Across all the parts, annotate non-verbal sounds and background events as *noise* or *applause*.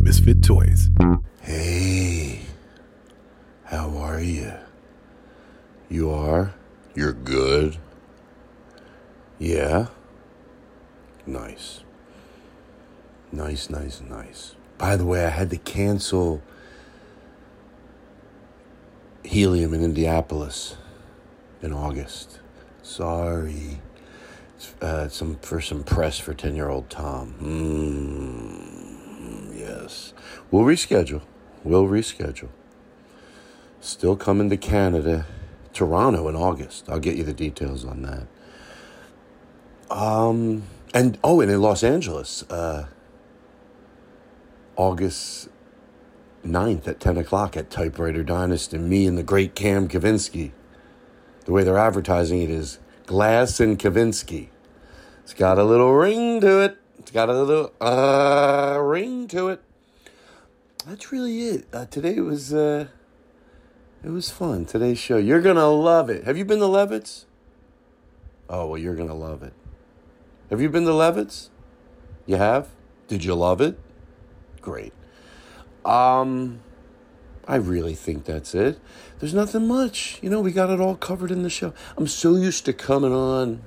Misfit Toys. Hey, how are you? You are? You're good? Yeah? Nice. Nice, nice, nice. By the way, I had to cancel Helium in Indianapolis in August. Sorry. Uh, some for some press for ten year old Tom. Mm, yes, we'll reschedule. We'll reschedule. Still coming to Canada, Toronto in August. I'll get you the details on that. Um, and oh, and in Los Angeles, uh, August 9th at 10 o'clock at Typewriter Dynasty. Me and the great Cam Kavinsky. The way they're advertising it is Glass and Kavinsky. It's got a little ring to it. It's got a little uh, ring to it. That's really it. Uh, today was uh, it was fun. Today's show. You're gonna love it. Have you been to Levitt's? Oh well, you're gonna love it. Have you been to Levitt's? You have? Did you love it? Great. Um, I really think that's it. There's nothing much. You know, we got it all covered in the show. I'm so used to coming on,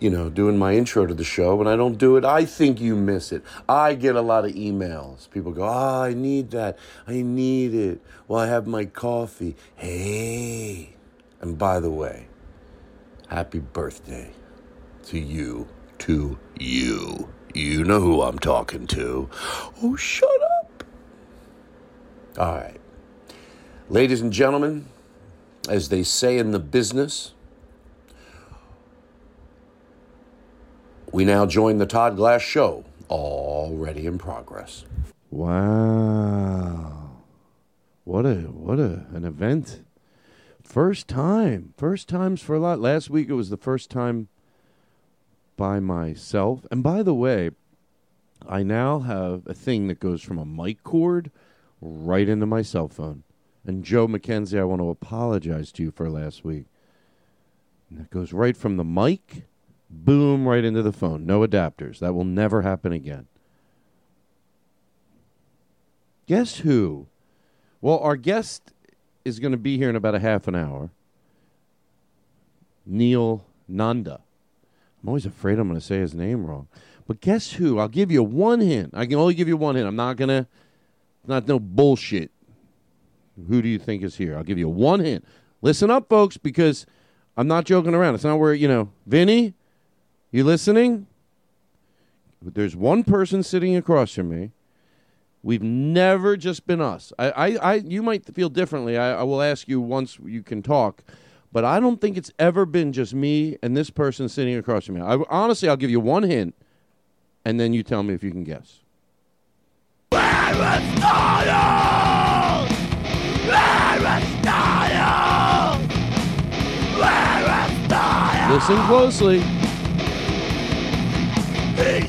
you know, doing my intro to the show. When I don't do it, I think you miss it. I get a lot of emails. People go, oh, I need that. I need it. Well, I have my coffee. Hey. And by the way, happy birthday to you. To you. You know who I'm talking to. Oh, shut up. All right. Ladies and gentlemen, as they say in the business, we now join the Todd Glass Show, already in progress. Wow. What a what a an event. First time. First times for a lot. Last week it was the first time by myself. And by the way, I now have a thing that goes from a mic cord right into my cell phone. And Joe McKenzie, I want to apologize to you for last week. And it goes right from the mic, boom, right into the phone. No adapters. That will never happen again. Guess who? Well, our guest is going to be here in about a half an hour. Neel Nanda. I'm always afraid I'm going to say his name wrong. But guess who? I'll give you one hint. I can only give you one hint. I'm not going to, not no bullshit. Who do you think is here? I'll give you one hint. Listen up, folks, because I'm not joking around. It's not where, you know, Vinny, you listening? There's one person sitting across from me. We've never just been us. I, I, I you might feel differently. I, I will ask you once you can talk, but I don't think it's ever been just me and this person sitting across from me. I, honestly, I'll give you one hint, and then you tell me if you can guess. Listen closely. Play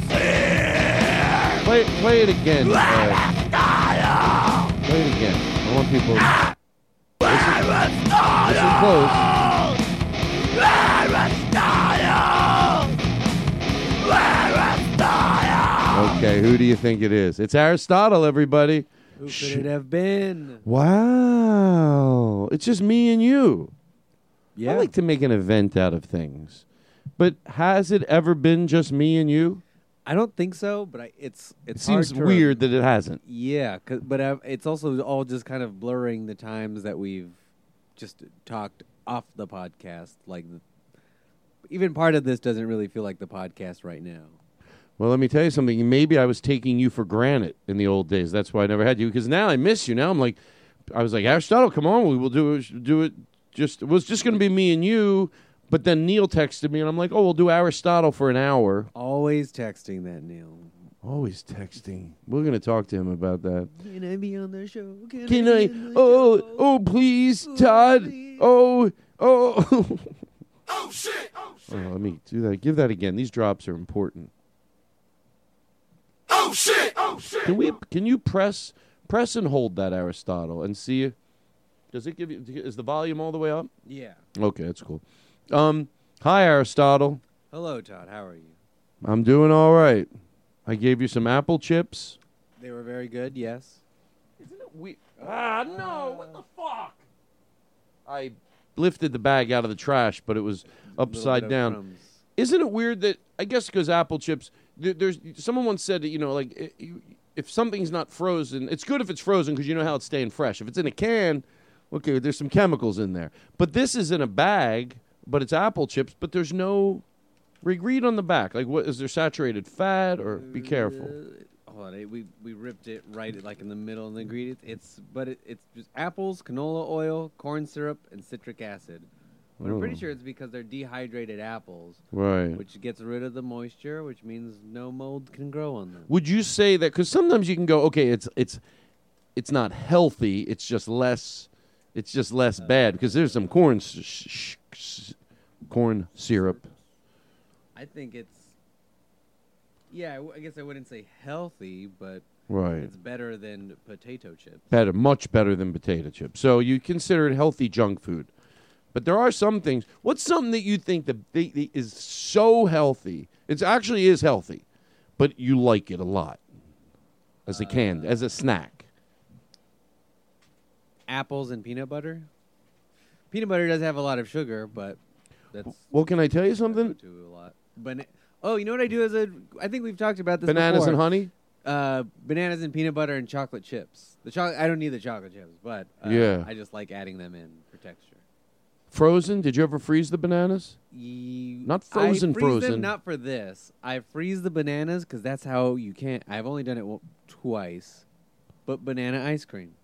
Play play it again. uh, play it again. I want people. Listen, listen close. Okay, who do you think it is? It's Aristotle, everybody. Who could it have been? Wow. It's just me and you. Yeah. I like to make an event out of things. But has it ever been just me and you? I don't think so, but I, it's It seems to weird that it hasn't. Yeah, but uh, it's also all just kind of blurring the times that we've just talked off the podcast. Like, even part of this doesn't really feel like the podcast right now. Well, let me tell you something. Maybe I was taking you for granted in the old days. That's why I never had you. Because now I miss you. Now I'm like, I was like, Aristotle, come on, we will do it. Do it. Just it was just going to be me and you. But then Neel texted me, and I'm like, oh, we'll do Aristotle for an hour. Always texting that Neel. Always texting. We're going to talk to him about that. Can I be on the show? Can, Can I? I? be on the Oh, show? oh, please, oh, Todd. Oh, oh. oh shit! Oh shit! let me do that. Give that again. These drops are important. Oh shit! Oh shit! Can we? Can you press press and hold that Aristotle and see? Does it give you? Is the volume all the way up? Yeah. Okay, that's cool. Um, hi Aristotle. Hello, Todd. How are you? I'm doing all right. I gave you some apple chips. They were very good. Yes. Isn't it weird? Ah, no! What the fuck? I lifted the bag out of the trash, but it was upside Little bit of down. crumbs. Isn't it weird that I guess because apple chips, there, there's someone once said that you know like i- you- if something's not frozen, it's good if it's frozen because you know how it's staying fresh. If it's in a can, okay, there's some chemicals in there. But this is in a bag, but it's apple chips, but there's no. Re- Read on the back, like what is there saturated fat or be careful. Uh, hold on, eh, we we ripped it right like in the middle of the ingredients. It's but it, it's just apples, canola oil, corn syrup, and citric acid. But I'm pretty sure it's because they're dehydrated apples, Right. which gets rid of the moisture, which means no mold can grow on them. Would you say that because sometimes you can go, okay, it's it's it's not healthy. It's just less. It's just less bad because there's some corn sh- sh- s- corn syrup. I think it's yeah. I w- I guess I wouldn't say healthy, but Right. it's better than potato chips. Better, much better than potato chips. So you consider it healthy junk food. But there are some things. What's something that you think that they, they- is so healthy? It actually is healthy, but you like it a lot as a can, uh, as a snack. Apples and peanut butter. Peanut butter does have a lot of sugar, but that's Well, can I tell you something? to a lot. But oh, you know what I do as a? I think we've talked about this. Bananas before. and honey. Uh, bananas and peanut butter and chocolate chips. The chocolate. I don't need the chocolate chips, but uh, Yeah. I just like adding them in for texture. Frozen? Did you ever freeze the bananas? Ye- Not frozen, I freeze them frozen. not for this. I freeze the bananas because that's how you can't. I've only done it w- twice, but banana ice cream.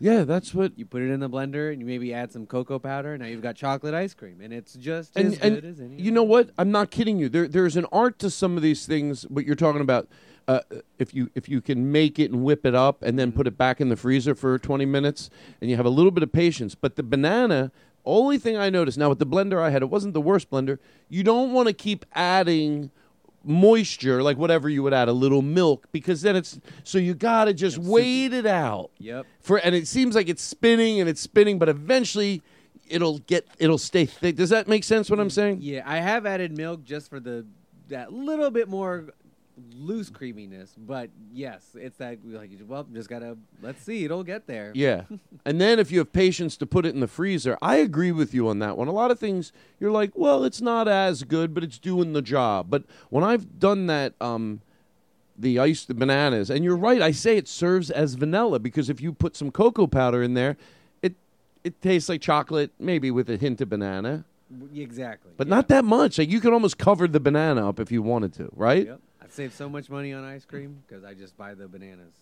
Yeah, that's what. You put it in the blender and you maybe add some cocoa powder. Now you've got chocolate ice cream, and it's just And, as and good as any. you know what? I'm not kidding you. There, there's an art to some of these things. What you're talking about, uh, if you if you can make it and whip it up and then put it back in the freezer for 20 minutes, and you have a little bit of patience. But the banana, only thing I noticed now with the blender I had, it wasn't the worst blender. You don't want to keep adding moisture like whatever you would add a little milk because then it's so you got to just wait it out. Yep. for and it seems like it's spinning and it's spinning but eventually it'll get it'll stay thick. Does that make sense what i'm saying? Yeah, I have added milk just for the that little bit more loose creaminess, but yes, it's that like well, just gotta let's see, it'll get there. yeah *laughs* and then if you have patience to put it in the freezer i agree with you on that one a lot of things you're like well it's not as good but it's doing the job but when i've done that um the iced bananas and you're right i say it serves as vanilla because if you put some cocoa powder in there it it tastes like chocolate maybe with a hint of banana Exactly. but yeah. not that much like you could almost cover the banana up if you wanted to right Yep. I've so much money on ice cream because I just buy the bananas.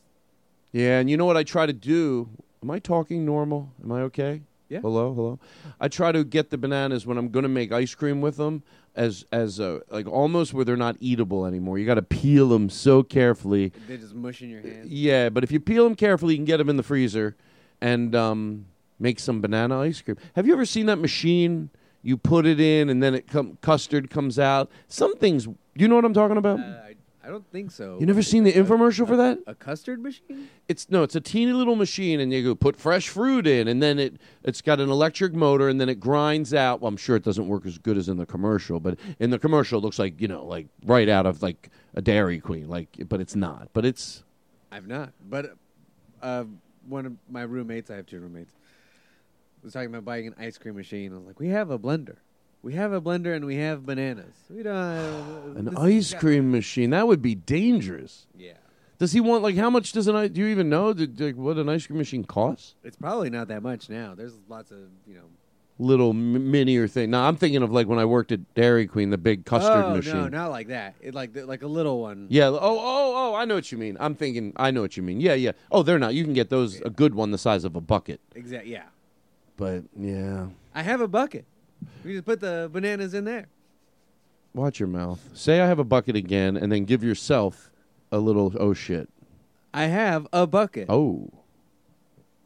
Yeah, and you know what I try to do? Am I talking normal? Am I okay? Yeah. Hello, hello. I try to get the bananas when I'm going to make ice cream with them as as a, like almost where they're not eatable anymore. You got to peel them so carefully. They just mush in your hand. Yeah, but if you peel them carefully, you can get them in the freezer and um, make some banana ice cream. Have you ever seen that machine? You put it in, and then it come custard comes out. Some things. You know what I'm talking about? Uh, I, I don't think so. You never seen the infomercial for that? A custard machine? It's no, it's a teeny little machine, and you go put fresh fruit in, and then it it's got an electric motor, and then it grinds out. Well, I'm sure it doesn't work as good as in the commercial, but in the commercial, it looks like you know, like right out of like a Dairy Queen, like, but it's not. But it's I've not. But uh, one of my roommates, I have two roommates, was talking about buying an ice cream machine. I was like, we have a blender. We have a blender and we have bananas. We don't have an ice cream machine. That would be dangerous. Yeah. Does he want like how much does an i- do you even know did, like, what an ice cream machine costs? It's probably not that much now. There's lots of, you know. Little m- minier thing. Now I'm thinking of like when I worked at Dairy Queen, the big custard oh, machine. no, not like that. It like the, like a little one. Yeah. Oh, oh, oh! I know what you mean. I'm thinking. I know what you mean. Yeah, yeah. Oh, they're not. You can get those a good one the size of a bucket. Exactly. Yeah. But yeah, I have a bucket. We just put the bananas in there. watch your mouth. Say I have a bucket again, and then give yourself a little oh shit. I have a bucket. Oh,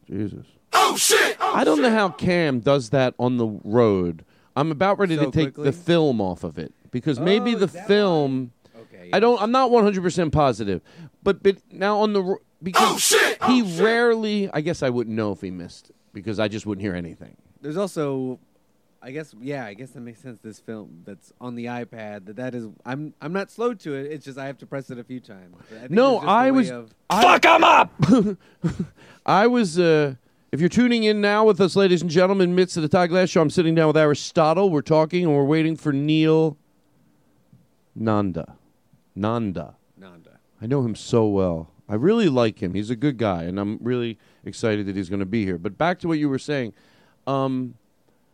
Jesus. Oh shit! I don't know how Cam does that on the road. I'm about ready So to take quickly? the film off of it because maybe Oh, the is that film. Okay. I don't. I'm not 100 percent positive, but but now on the ro- because he rarely. I guess I wouldn't know if he missed because I just wouldn't hear anything. There's also, I guess, yeah, I guess that makes sense. This film that's on the iPad, that that is, I'm I'm not slow to it. It's just I have to press it a few times. I think No, it's just a I way was. Of, Fuck him up. *laughs* I was. Uh, if you're tuning in now with us, ladies and gentlemen, midst of the Todd Glass Show, I'm sitting down with Aristotle. We're talking and we're waiting for Neel Nanda. Nanda. Nanda. I know him so well. I really like him. He's a good guy, and I'm really excited that he's going to be here. But back to what you were saying. Um,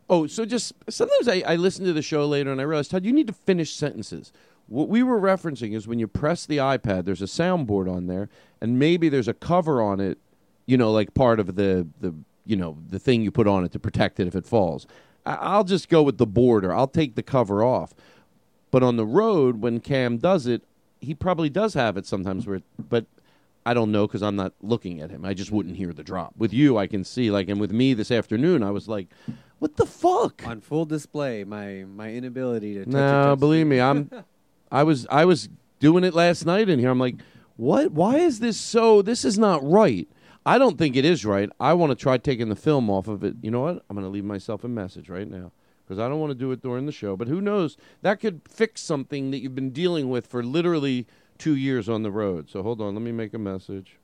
oh, so just sometimes I, I listen to the show later and I realize, Todd, you need to finish sentences. What we were referencing is when you press the iPad, there's a soundboard on there, and maybe there's a cover on it, you know, like part of the, the you know, the thing you put on it to protect it if it falls. I, I'll just go with the border. I'll take the cover off. But on the road, when Cam does it, he probably does have it sometimes where, but I don't know because I'm not looking at him. I just wouldn't hear the drop. With you, I can see like, and with me this afternoon, I was like, "What the fuck?" on full display, my my inability to. Touch a No, touch believe me, I'm. *laughs* I was I was doing it last night in here. I'm like, what? Why is this so? This is not right. I don't think it is right. I want to try taking the film off of it. You know what? I'm going to leave myself a message right now because I don't want to do it during the show. But who knows? That could fix something that you've been dealing with for literally two years on the road. So hold on. Let me make a message.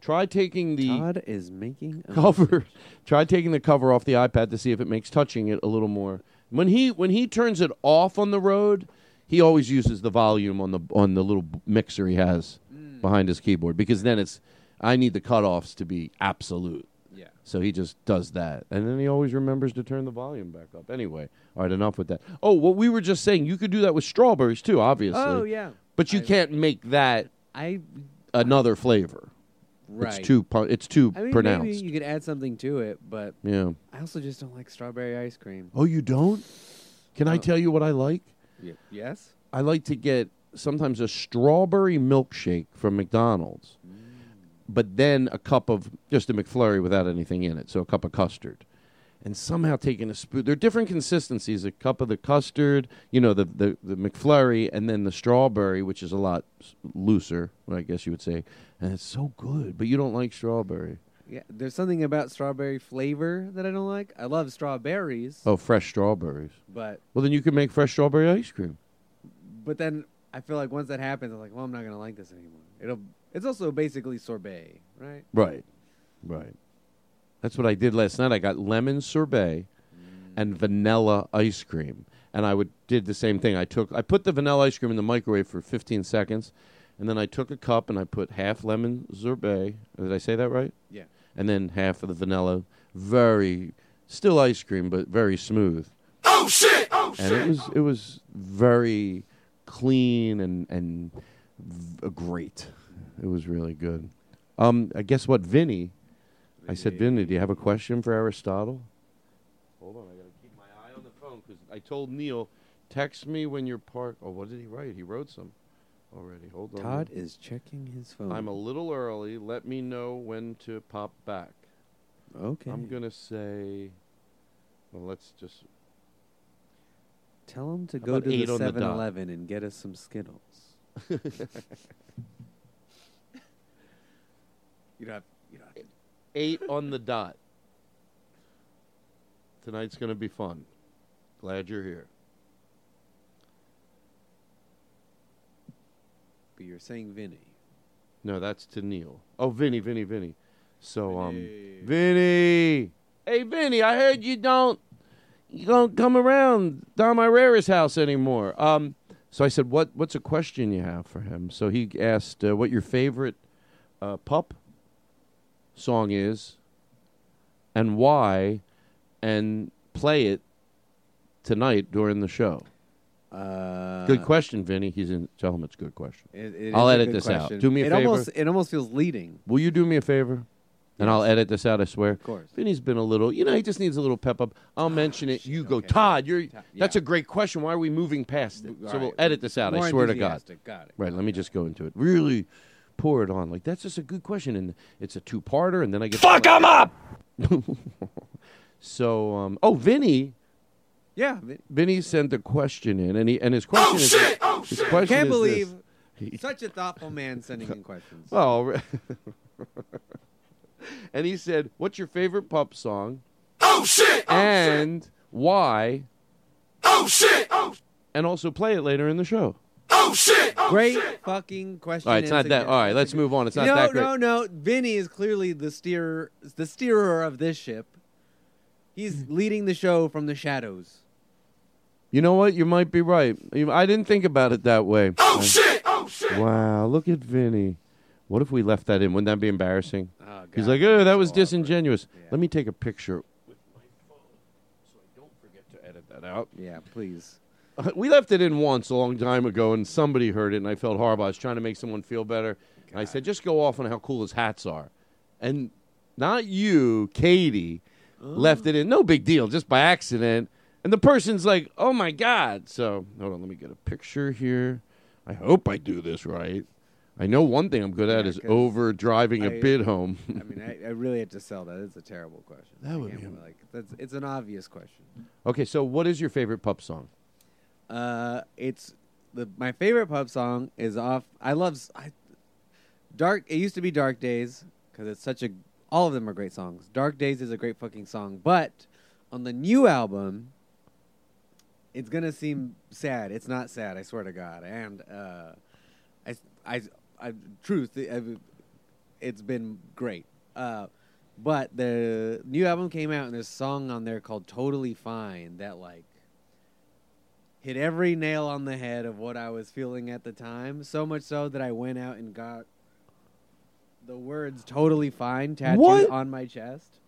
Try taking the Todd is making a cover. *laughs* Try taking the cover off the iPad to see if it makes touching it a little more. When he when he turns it off on the road, he always uses the volume on the on the little mixer he has mm. behind his keyboard because then it's I need the cutoffs to be absolute. Yeah. So he just does that, and then he always remembers to turn the volume back up. Anyway, all right, enough with that. Oh, what we were just saying, you could do that with strawberries too, obviously. Oh yeah. but you I- can't make that I another flavor. Right. It's too pu- it's too I mean, pronounced. maybe you could add something to it, but yeah. I also just don't like strawberry ice cream. Oh, you don't? Can I Oh. tell you what I like? Yes. I like to get sometimes a strawberry milkshake from McDonald's, mm. but then a cup of just a McFlurry without anything in it, so a cup of custard. And somehow taking a spoon. They're different consistencies. A cup of the custard, you know, the, the, the McFlurry, and then the strawberry, which is a lot s- looser, I guess you would say. And it's so good, but you don't like strawberry. Yeah. There's something about strawberry flavor that I don't like. I love strawberries, Oh, fresh strawberries. but Well, then you can make fresh strawberry ice cream. but then I feel like once that happens, I'm like, well, I'm not gonna like this anymore. It'll. It's also basically sorbet, right? Right. Right. That's what I did last night. I got lemon sorbet and mm. vanilla ice cream. And I would did the same thing. I took I put the vanilla ice cream in the microwave for 15 seconds, and then I took a cup and I put half lemon sorbet. Did I say that right? Yeah. And then half of the vanilla. Very still ice cream, but very smooth. Oh shit! Oh shit! and it was it was very clean and and v- great. It was really good. Um, I guess what Vinny I said, Vinny, do you have a question for Aristotle? Hold on, I gotta keep my eye on the phone because I told Neel, text me when you're parked. Oh, what did he write? He wrote some already. Hold on. Todd is checking his phone. I'm a little early. Let me know when to pop back. okay. I'm gonna say. Well, let's just. Tell him to How go to the eight on the dot? 7-Eleven and get us some Skittles. *laughs* You don't have. You don't have to. Eight on the dot. Tonight's going to be fun. Glad you're here. But you're saying Vinny. No, that's to Neel. Oh, Vinny, Vinny, Vinny. So, um, Vinny. Vinny. Hey, Vinny, I heard you don't, you don't come around Don Irera's house anymore. Um, so I said, what, what's a question you have for him? So he asked uh, what your favorite uh, pup song is and why, and play it tonight during the show. Uh, Good question, Vinny. He's in. Tell him it's a good question. It, it I'll edit good this out. Do me a it favor. Almost, it almost feels leading. Will you do me a favor? And I'll edit this out, I swear. Of course. Vinny's been a little, you know, he just needs a little pep up. I'll mention it. You go, okay. Todd, you're that's yeah. a great question. Why are we moving past it? All so we'll right. edit this out, I swear to God. enthusiastic. Got it. Right, let me just go into it. Really pour it on. Like that's just a good question. And it's a two parter, and then I get Fuck 'em up! *laughs* so um oh Vinny Yeah. Vin- Vinny sent a question in and he and his question oh, is oh, his question Can't is believe this. *laughs* such a thoughtful man sending in questions. *laughs* Oh, *laughs* and he said, "What's your favorite pup song?" Oh, oh shit! and why? Oh shit! Oh, And also play it later in the show. oh shit! Oh, Great fucking question. All right, it's not that. suggestion. All right, let's move on. It's not no, that great. No, no, no. Vinny is clearly the steerer, the steerer of this ship. He's leading the show from the shadows. You know what? You might be right. I didn't think about it that way. oh shit! Oh shit! Wow, look at Vinny. What if we left that in? Wouldn't that be embarrassing? Oh, He's like, oh, that was awkward. disingenuous. Yeah. Let me take a picture with my phone so I don't forget to edit that out. Yeah, please. Uh, we left it in once a long time ago, and somebody heard it, and I felt horrible. I was trying to make someone feel better. And I said, just go off on how cool his hats are. And not you, Katie, oh. left it in. No big deal, just by accident. And the person's like, oh my God. So, hold on, let me get a picture here. I hope I do this right. I know one thing I'm good at Yeah, is over driving a I- bid home. *laughs* I mean, I, I really had to sell that. It's a terrible question. That would be like that's. It's an obvious question. okay, so what is your favorite pup song? Uh, it's the my favorite pup song is off. I love I, Dark. It used to be Dark Days because it's such a. All of them are great songs. Dark Days is a great fucking song, but on the new album, it's gonna seem sad. It's not sad. I swear to God. And uh, I, I, I, truth. It's been great. Uh, but the new album came out and there's a song on there called "Totally Fine" that like hit every nail on the head of what I was feeling at the time. So much so that I went out and got the words "totally fine" tattooed What? on my chest,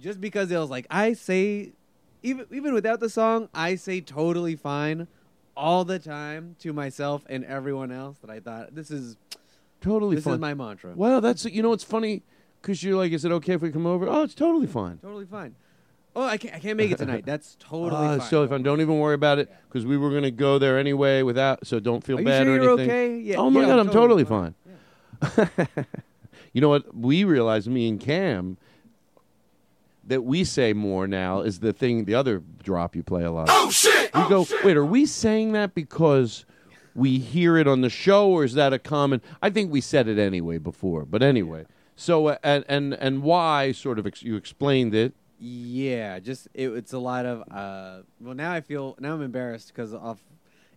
just because it was like I say, even even without the song, I say "totally fine" all the time to myself and everyone else. That I thought this is Totally fine. this fine. is my mantra. Well, that's you know it's funny because you're like, is it okay if we come over? Oh, it's totally fine. Totally fine. Oh, I can't. I can't make it tonight. *laughs* That's totally Ah, fine. totally fine. Don't even worry about it because we were gonna go there anyway without. So don't feel Are you bad sure or you're anything. okay? Yeah, oh my yeah, god, I'm totally, totally fine. *laughs* you know what? We realized me and Cam that we say more now is the thing. The other drop you play a lot. Oh shit! We go, wait, are we saying that because we hear it on the show, or is that a common? I think we said it anyway before, but anyway. So uh, and and and why sort of ex- you explained it. Yeah, just it, it's a lot of. uh Well, now I feel now I'm embarrassed because off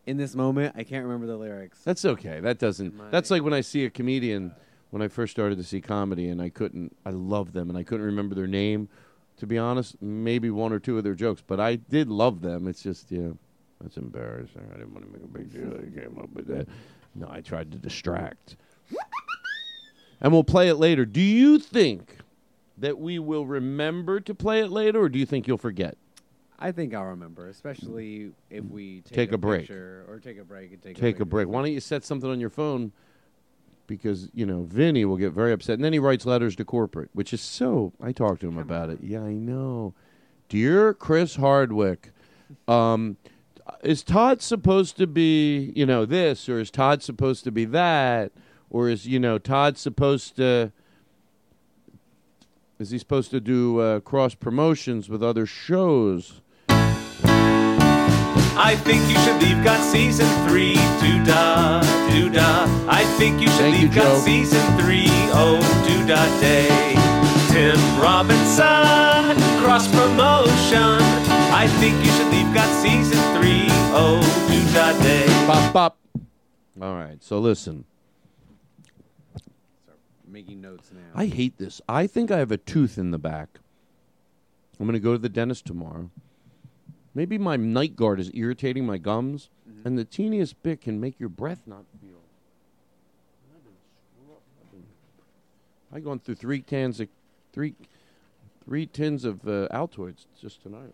in this moment I can't remember the lyrics. That's okay. That doesn't. My- That's like when I see a comedian when I first started to see comedy, and I couldn't. I love them, and I couldn't remember their name. To be honest, maybe one or two of their jokes, but I did love them. It's just yeah, that's embarrassing. I didn't want to make a big deal. I came up with that. No, I tried to distract. and we'll play it later. Do you think that we will remember to play it later, or do you think you'll forget? I think I'll remember, especially if we take, Take a break. picture or take a break and take take a break. Why don't you set something on your phone? Because you know Vinny will get very upset, and then he writes letters to corporate, which is so. I talked to him about it. Yeah, I know. Dear Chris Hardwick, um, is Todd supposed to be you know this, or is Todd supposed to be that, or is you know Todd supposed to? Is he supposed to do uh, cross promotions with other shows? I think you should leave. Got season three. Do da, do da. I think you should Thank you, leave. Got Joe. season three. Oh, do da day. Tim Robinson, cross promotion. I think you should leave. Got season three. Oh, do da day. Bop bop. All right. So listen. Making notes now. I hate this. I think I have a tooth in the back. I'm going to go to the dentist tomorrow. Maybe my night guard is irritating my gums, Mm-hmm. and the teeniest bit can make your breath not feel. I've gone through three cans of three three tins of uh, Altoids just tonight.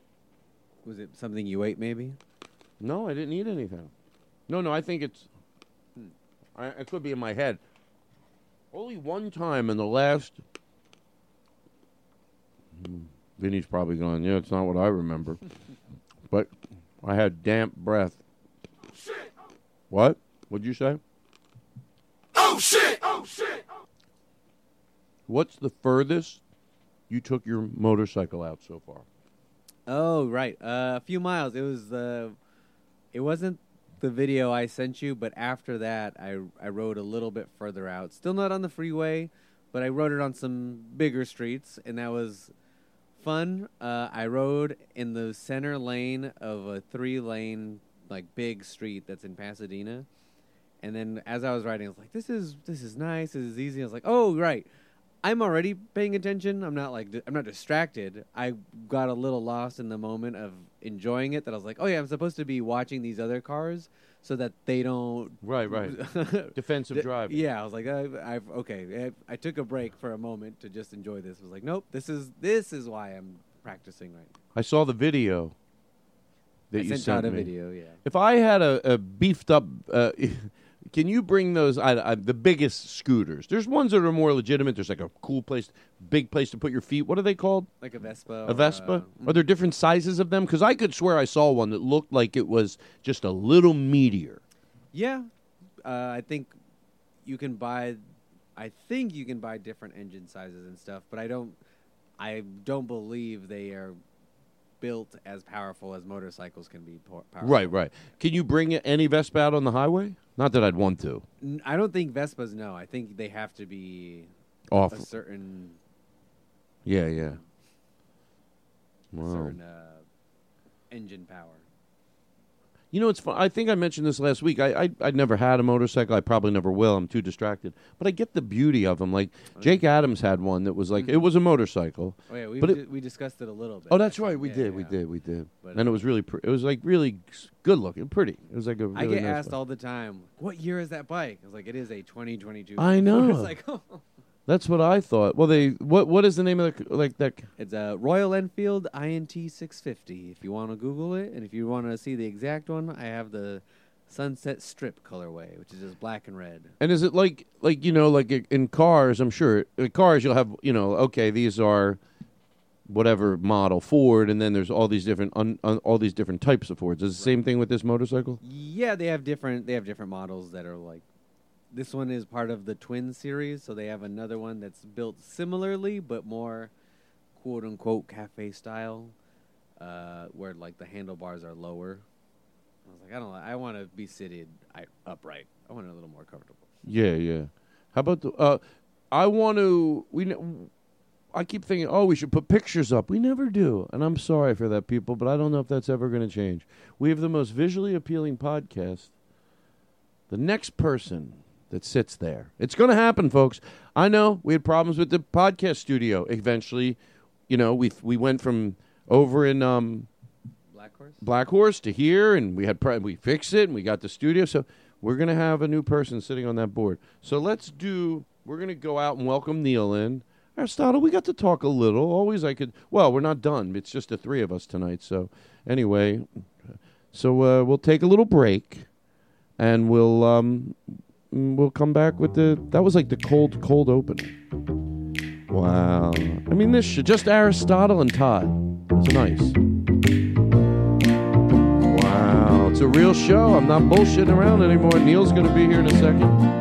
Was it something you ate? Maybe. No, I didn't eat anything. No, no, I think it's. Hmm. I, it could be in my head. Only one time in the last. Hmm, Vinny's probably going. Yeah, it's not what I remember, *laughs* but I had damp breath. What? What'd you say? Oh shit! Oh shit! What's the furthest you took your motorcycle out so far? Oh right, uh, a few miles. It was uh, it wasn't the video I sent you, but after that, I I rode a little bit further out. Still not on the freeway, but I rode it on some bigger streets, and that was fun. Uh, I rode in the center lane of a three-lane like big street that's in Pasadena, and then as I was riding, I was like, "This is this is nice. This is easy." I was like, "Oh right." I'm already paying attention. I'm not like I'm not distracted. I got a little lost in the moment of enjoying it. That I was like, oh yeah, I'm supposed to be watching these other cars so that they don't. Right, right. *laughs* Defensive driving. Yeah, I was like, I, I've okay. I, I took a break for a moment to just enjoy this. I was like, nope, this is this is why I'm practicing right. now. I saw the video that I you sent sent out a me. video, yeah. If I had a, a beefed up, uh, *laughs* can you bring those? I, I, the biggest scooters. There's ones that are more legitimate. There's like a cool place, big place to put your feet. What are they called? Like a Vespa. A Vespa? uh, Are there different sizes of them? Because I could swear I saw one that looked like it was just a little meteor. Yeah, uh, I think you can buy. I think you can buy different engine sizes and stuff, but I don't. I don't believe they are built as powerful as motorcycles can be po- powerful. Right, right. Can you bring any Vespa out on the highway? Not that I'd want to. N- I don't think Vespas. No, I think they have to be Off. a certain Yeah, yeah. Wow. certain uh, engine power. You know, it's fun. I think I mentioned this last week. I, I I never had a motorcycle. I probably never will. I'm too distracted. But I get the beauty of them. Like oh, Jake Adams had one that was like mm-hmm. it was a motorcycle. Oh yeah, we but it, we discussed it a little bit. oh, that's right. We did. We did. We did. But, and it was uh, really. Pr- it was like really s- good looking, pretty. It was like a. I Really get nice asked bike. all the time, "What year is that bike?" I was like, "It is a 2022." I it's *laughs* know. like, oh. That's what I thought. Well, they. What What is the name of the like that? It's a Royal Enfield INT 650. If you want to Google it, and if you want to see the exact one, I have the Sunset Strip colorway, which is just black and red. And is it like like you know like in cars? I'm sure in cars you'll have you know okay these are whatever model Ford, and then there's all these different un, un, all these different types of Fords. Is it the same thing with this motorcycle? Yeah, they have different. They have different models that are like. This one is part of the Twin series, so they have another one that's built similarly, but more quote unquote cafe style, uh, where like the handlebars are lower. I was like, I don't. I want to be seated I, upright. I want it a little more comfortable. Yeah, yeah. How about the? Uh, I want to. We. I keep thinking, oh, we should put pictures up. We never do, and I'm sorry for that, people. But I don't know if that's ever going to change. We have the most visually appealing podcast. The next person that sits there, it's going to happen, folks. I know we had problems with the podcast studio. Eventually, you know, we we went from over in um, Black Horse. Black Horse to here, and we had we fixed it, and we got the studio. So we're gonna have a new person sitting on that board. So let's do. We're gonna go out and welcome Neel in. Aristotle, we got to talk a little. Always, I could. Well, we're not done. It's just the three of us tonight. So anyway, so uh, we'll take a little break, and we'll um, Mm, we'll come back with the. That was like the cold, cold opening. Wow. I mean, this should just Aristotle and Todd. It's nice. Wow, it's a real show. I'm not bullshitting around anymore. Neel's going to be here in a second.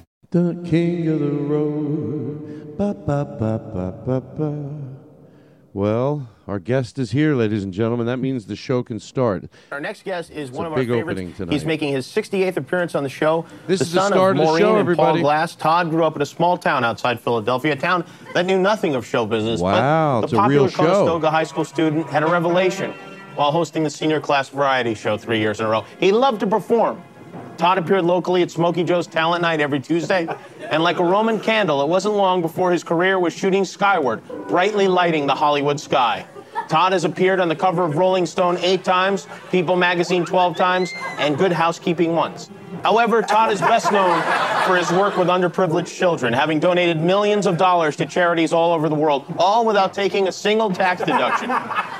The king of the road. Ba, ba, ba, ba, ba, ba. Well, our guest is here, ladies and gentlemen. That means the show can start. Our next guest is It's one of our big favorites. opening tonight. He's making his 68th appearance on the show. This the is the start of of the show, and Paul everybody. Glass. Todd grew up in a small town outside Philadelphia, a town that knew nothing of show business. Wow, but it's the a real popular. Conestoga High School student had a revelation while hosting the senior class variety show three years in a row. He loved to perform. Todd appeared locally at Smokey Joe's Talent Night every Tuesday, and like a Roman candle, it wasn't long before his career was shooting skyward, brightly lighting the Hollywood sky. Todd has appeared on the cover of Rolling Stone eight times, People magazine 12 times, and Good Housekeeping once. However, Todd is best known for his work with underprivileged children, having donated millions of dollars to charities all over the world, all without taking a single tax deduction.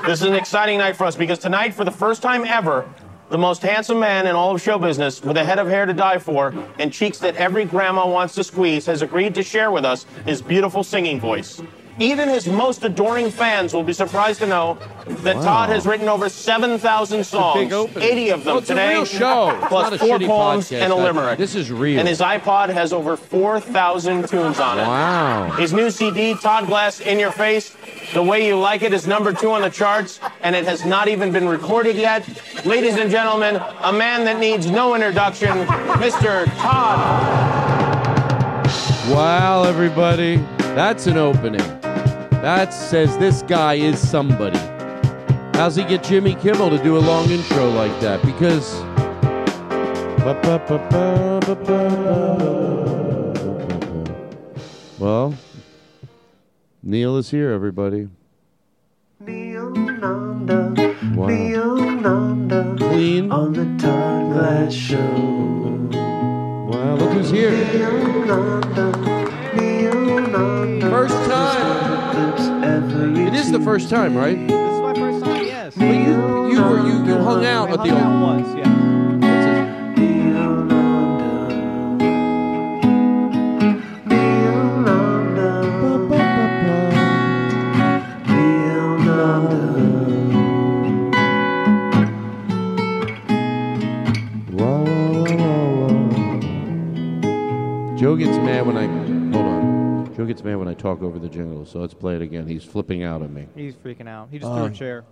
This is an exciting night for us because tonight, for the first time ever, the most handsome man in all of show business, with a head of hair to die for and cheeks that every grandma wants to squeeze, has agreed to share with us his beautiful singing voice. Even his most adoring fans will be surprised to know that Wow. Todd has written over 7,000 songs, 80 of them it's a today, real show. Plus a four poems podcast. and a limerick. this is real. And his iPod has over 4,000 tunes on it. Wow. His new CD, Todd Glass In Your Face, The Way You Like It, is number two on the charts, and it has not even been recorded yet. Ladies and gentlemen, a man that needs no introduction, Mr. Todd. Wow, everybody. That's an opening. That says this guy is somebody. How's he get Jimmy Kimmel to do a long intro like that? Because. Well, Neel is here, everybody. Wow. Clean. On the Todd Glass Show. Wow, look who's here. First time. It is the first time, right? This is my first time, yes. But you, you were you, you hung out I at hung the old. once, yeah. Joe gets mad when I. Joe gets mad when I talk over the jingle, so let's play it again. He's flipping out on me. He's freaking out. He just threw a chair.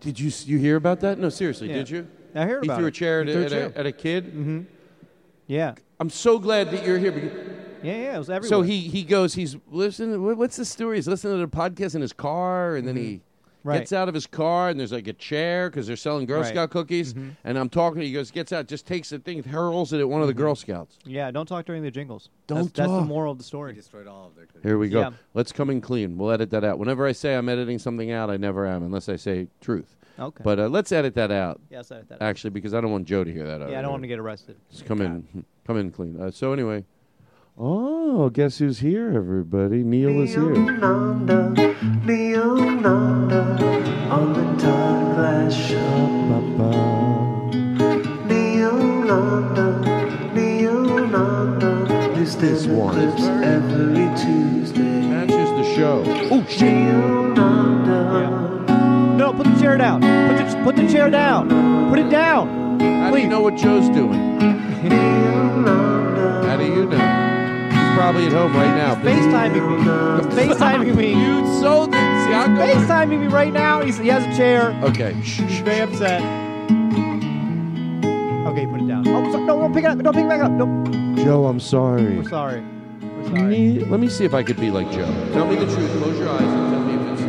Did you you hear about that? No, seriously, Yeah. did you? I heard he about threw it. a chair at, He a, threw a at, chair. a, at a kid. Mm-hmm. Yeah. I'm so glad that you're here. Because, Yeah, yeah, it was everywhere. so he he goes. He's listening. What's the story? He's listening to the podcast in his car, and then he. Mm-hmm. Right. Gets out of his car and there's like a chair because they're selling Girl Right. Scout cookies. Mhm. And I'm talking. He goes, gets out, just takes the thing, hurls it at one of the Girl Scouts. Yeah, don't talk during the jingles. Don't that's, That's the talk. moral of the story. destroyed all of their cookies. Here we go. Yeah. Let's come in clean. We'll edit that out. Whenever I say I'm editing something out, I never am, unless I say truth. Okay. But uh, let's edit that out. Yeah, let's edit that out. Actually, because I don't want Joe to hear that. Yeah, I don't want to get arrested. Just come in, come in clean. Uh, so anyway, oh, guess who's here, everybody? Neel is here. On the Todd Glass Show. This This one is every Tuesday. matches the show. Oh shit! No, put the chair down. Put the, put the chair down. Put it down. How do you know what Joe's doing? *laughs* How do you know? Probably at home right now. FaceTiming me. *laughs* FaceTiming me. You so see, I not going. FaceTiming me right now. He's, he has a chair. Okay. He's very upset. Okay, put it down. Oh, so, no, don't pick it up. Don't pick it back up. No, Joe, I'm sorry. we're sorry. We're sorry. Ne- Let me see if I could be like Joe. Tell me the truth. Close your eyes and tell me if it's.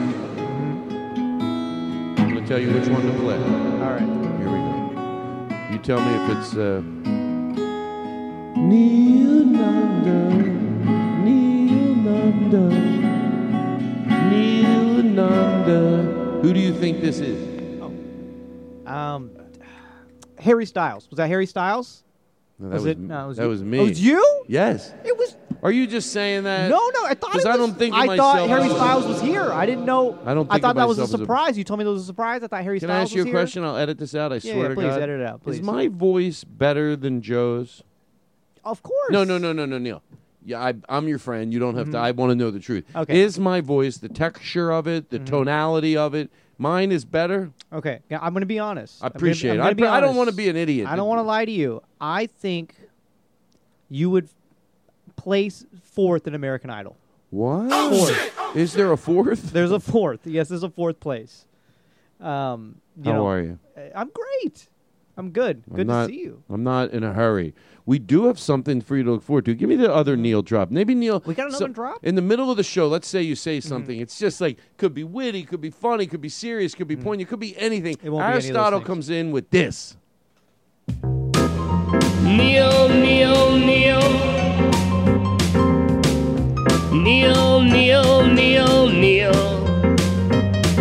I'm going to tell you which one to play. All right. Here we go. You tell me if it's. Uh... Who do you think this is? Um, Harry Styles. Was that Harry Styles? No, that Was was, it- no, it was that you. was me. Oh, it was you? Yes. It was. Are you just saying that? No, no. I thought it Because was. I don't think I myself thought Harry as Styles was here. I didn't know. I don't I thought that was a myself as a- surprise. You told me there was a surprise. I thought Harry Styles was here. Can Styles I ask you a here. question? I'll edit this out. I Yeah, swear yeah, to please, God. edit it out, Is my voice better than Joe's? Of course. No, no, no, no, no, Neel. Yeah, I, I'm your friend. You don't have to. Mhm. I want to know the truth. Okay. Is my voice the texture of it, the tonality of it? Mine is better. Okay, yeah, I'm going to be honest. I I'm gonna be- appreciate I'm it. gonna I be pre- I don't honest. wanna be an idiot. I don't want to lie to you. I think you would place fourth in American Idol. What? Fourth. Is there a fourth? There's a fourth. Yes, there's a fourth place. Um, you How know, are you? I'm great. I'm good. I'm Good not, to see you. I'm not in a hurry. We do have something for you to look forward to. Give me the other Neel drop. Maybe Neel. We got another drop? in the middle of the show. Let's say you say Mm-hmm. something. It's just like could be witty, could be funny, could be serious, could be poignant, could be anything. Mm. It won't be any Aristotle comes in with this. Neil, Neil, Neil. Neil, Neil, Neil, Neil.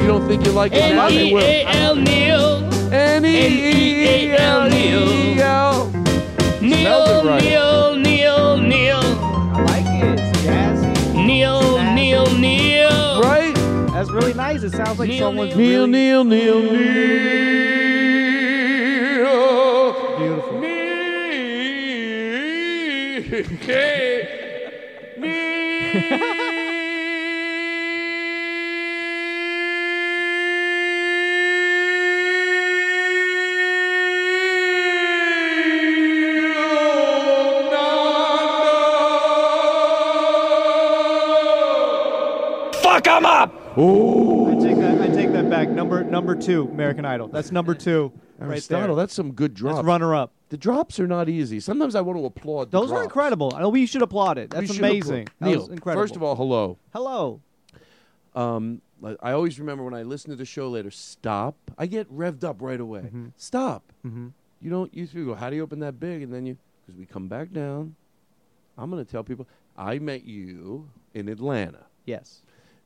You don't think you like it now? They will. N-E-A-L, Neil. N-E-A-L, Neil. Neil, right. Neil, Neil, Neil. I like it. It's jazzy. Neil, Neil, Neil. Right? That's really nice. It sounds like Neil, someone's Neil, Neil, Neil, Neil. beautiful. Fuck him up! I take that. I take that back. Number number two, American Idol. That's number two, right Aristotle, there. that's some good drops. That's runner up. The drops are not easy. Sometimes I want to applaud. the Those are incredible. I know we should applaud it. That's amazing. applaud. That Neel, was incredible. first of all, hello. hello. Um, I I always remember when I listen to the show later. Stop. I get revved up right away. Mm-hmm. Stop. hmm You don't. You three go. How do you open that big? And then you, because we come back down. I'm gonna tell people I met you in Atlanta, Yes.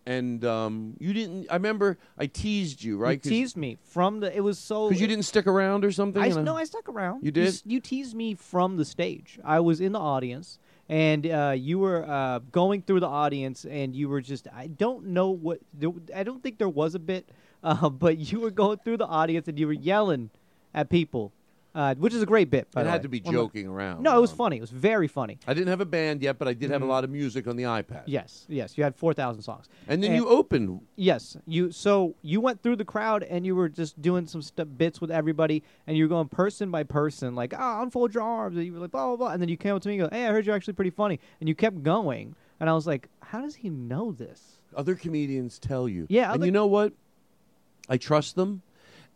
And um, you didn't. I remember I teased you, right? You teased me from the. It was so. because you didn't stick around or something. I, no, I stuck around. You did? s- You, teased me from the stage. I was in the audience, and uh, you were uh, going through the audience, and you were just. I don't know what. There, I don't think there was a bit, *laughs* uh, but you were going through the audience, and you were yelling at people, uh, which is a great bit. By It the had way. to be joking around. No, it was um, funny. It was very funny. I didn't have a band yet, but I did have a Mhm. lot of music on the iPad. Yes, yes. You had four thousand songs. And then you opened. Yes, you. So you went through the crowd and you were just doing some st- bits with everybody, and you were going person by person, like, "Ah, unfold your arms," and you were like, "Blah blah blah," and then you came up to me and go, "Hey, I heard you're actually pretty funny," and you kept going, and I was like, "How does he know this?" Other comedians tell you. Yeah, And other- you know what? I trust them.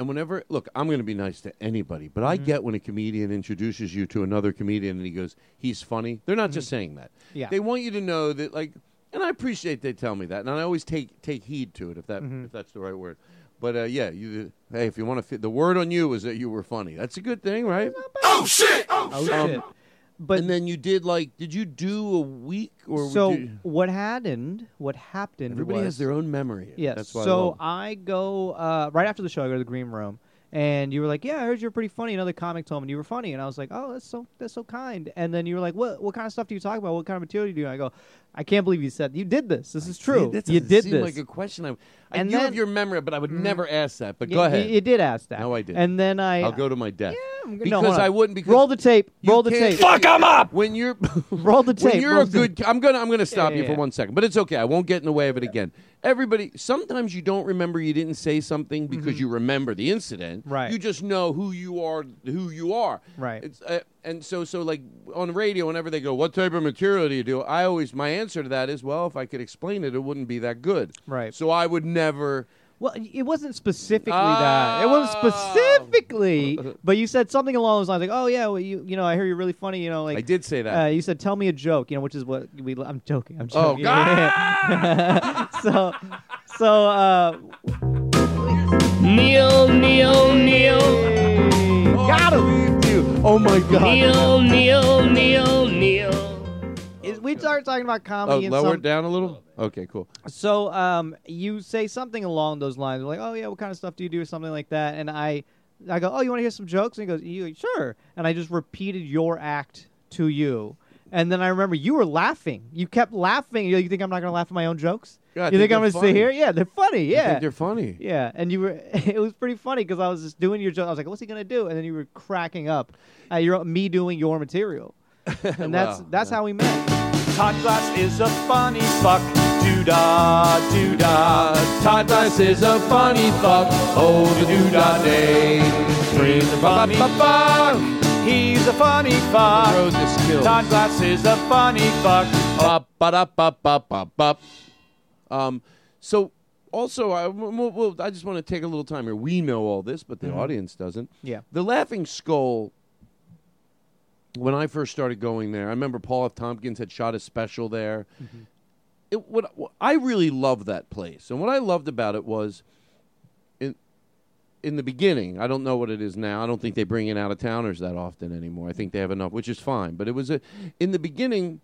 And whenever, look, I'm going to be nice to anybody, but Mm-hmm. I get when a comedian introduces you to another comedian and he goes, he's funny. They're not just saying that. Mm-hmm. Yeah. They want you to know that, like, and I appreciate they tell me that, and I always take take heed to it if that Mm-hmm. if that's the right word. But uh, yeah, you hey, if you want to fit, the word on you is that you were funny. That's a good thing, right? Oh shit! Oh, Oh Um, shit! But and then you did like, did you do a week or so you- what happened? What happened? everybody was, has their own memory. Yes. That's why so it. I, go uh, right after the show. I go to the green room, and you were like, "Yeah, I heard you're pretty funny." Another comic told me you were funny, and I was like, "Oh, that's so that's so kind." And then you were like, "What what kind of stuff do you talk about? What kind of material do you do?" And I go, "I can't believe you said you did this. This is true. That you did seem this." like a question. I, I And knew then- of your memory, but I would never ask that. But go ahead. You did ask that. No, I did. And then I I'll go to my death. because hold on. I wouldn't. Because roll the tape. Roll the tape. Fuck, 'em up. When you're *laughs* roll the tape. when you're roll a tape. good, I'm gonna I'm gonna stop Yeah, you yeah, for one second, but it's okay. I won't get in the way of it again. Everybody, sometimes you don't remember you didn't say something because Mhm. you remember the incident. Right. You just know who you are, who you are. Right. It's, uh, and so, so like on radio, whenever they go, "What type of material do you do?" I always my answer to that is, "Well, if I could explain it, it wouldn't be that good." Right. So I would never. Well, it wasn't specifically that. It wasn't specifically, but you said something along those lines, like, "Oh yeah, well, you you know, I hear you're really funny." You know, like I did say that. Uh, you said, "Tell me a joke," you know, which is what we. I'm joking. I'm joking. Oh, joking. *laughs* so, so uh, Neil, Neil, Neil. got him. Oh my God. Neil, Neil, Neil, Neil. Is- we started talking about Oh, comedy. and lower some, it down a little. Okay, cool. So um, you say something along those lines, like, "Oh yeah, what kind of stuff do you do?" or something like that, and I, I go, "Oh, you want to hear some jokes?" And he goes, "You sure?" And I just repeated your act to you, and then I remember you were laughing. You kept laughing. You, you think I'm not going to laugh at my own jokes? Yeah, you think think I'm going to sit here? Yeah, they're funny. I Yeah, think they're funny. Yeah, and you were. *laughs* It was pretty funny because I was just doing your joke. I was like, "What's he going to do?" And then you were cracking up at your me doing your material, *laughs* and that's Wow, that's how we met. Todd Glass is a funny fuck. Doo da, doo da. Todd Glass is a funny fuck. Oh, the doo da day. He's a funny fuck. He's a funny fuck. Throws. Todd Glass is a funny fuck. Bop, ba-da, bop, bop, bop, bop. Um, so also, I, well, well, I just want to take a little time here. We know all this, but the Mhm. audience doesn't. Yeah. The Laughing Skull. When I first started going there, I remember Paul F. Tompkins had shot a special there. It what I really loved that place, and what I loved about it was, in in the beginning, I don't know what it is now. I don't think they bring in out of towners that often anymore. I think they have enough, which is fine. But it was a in the beginning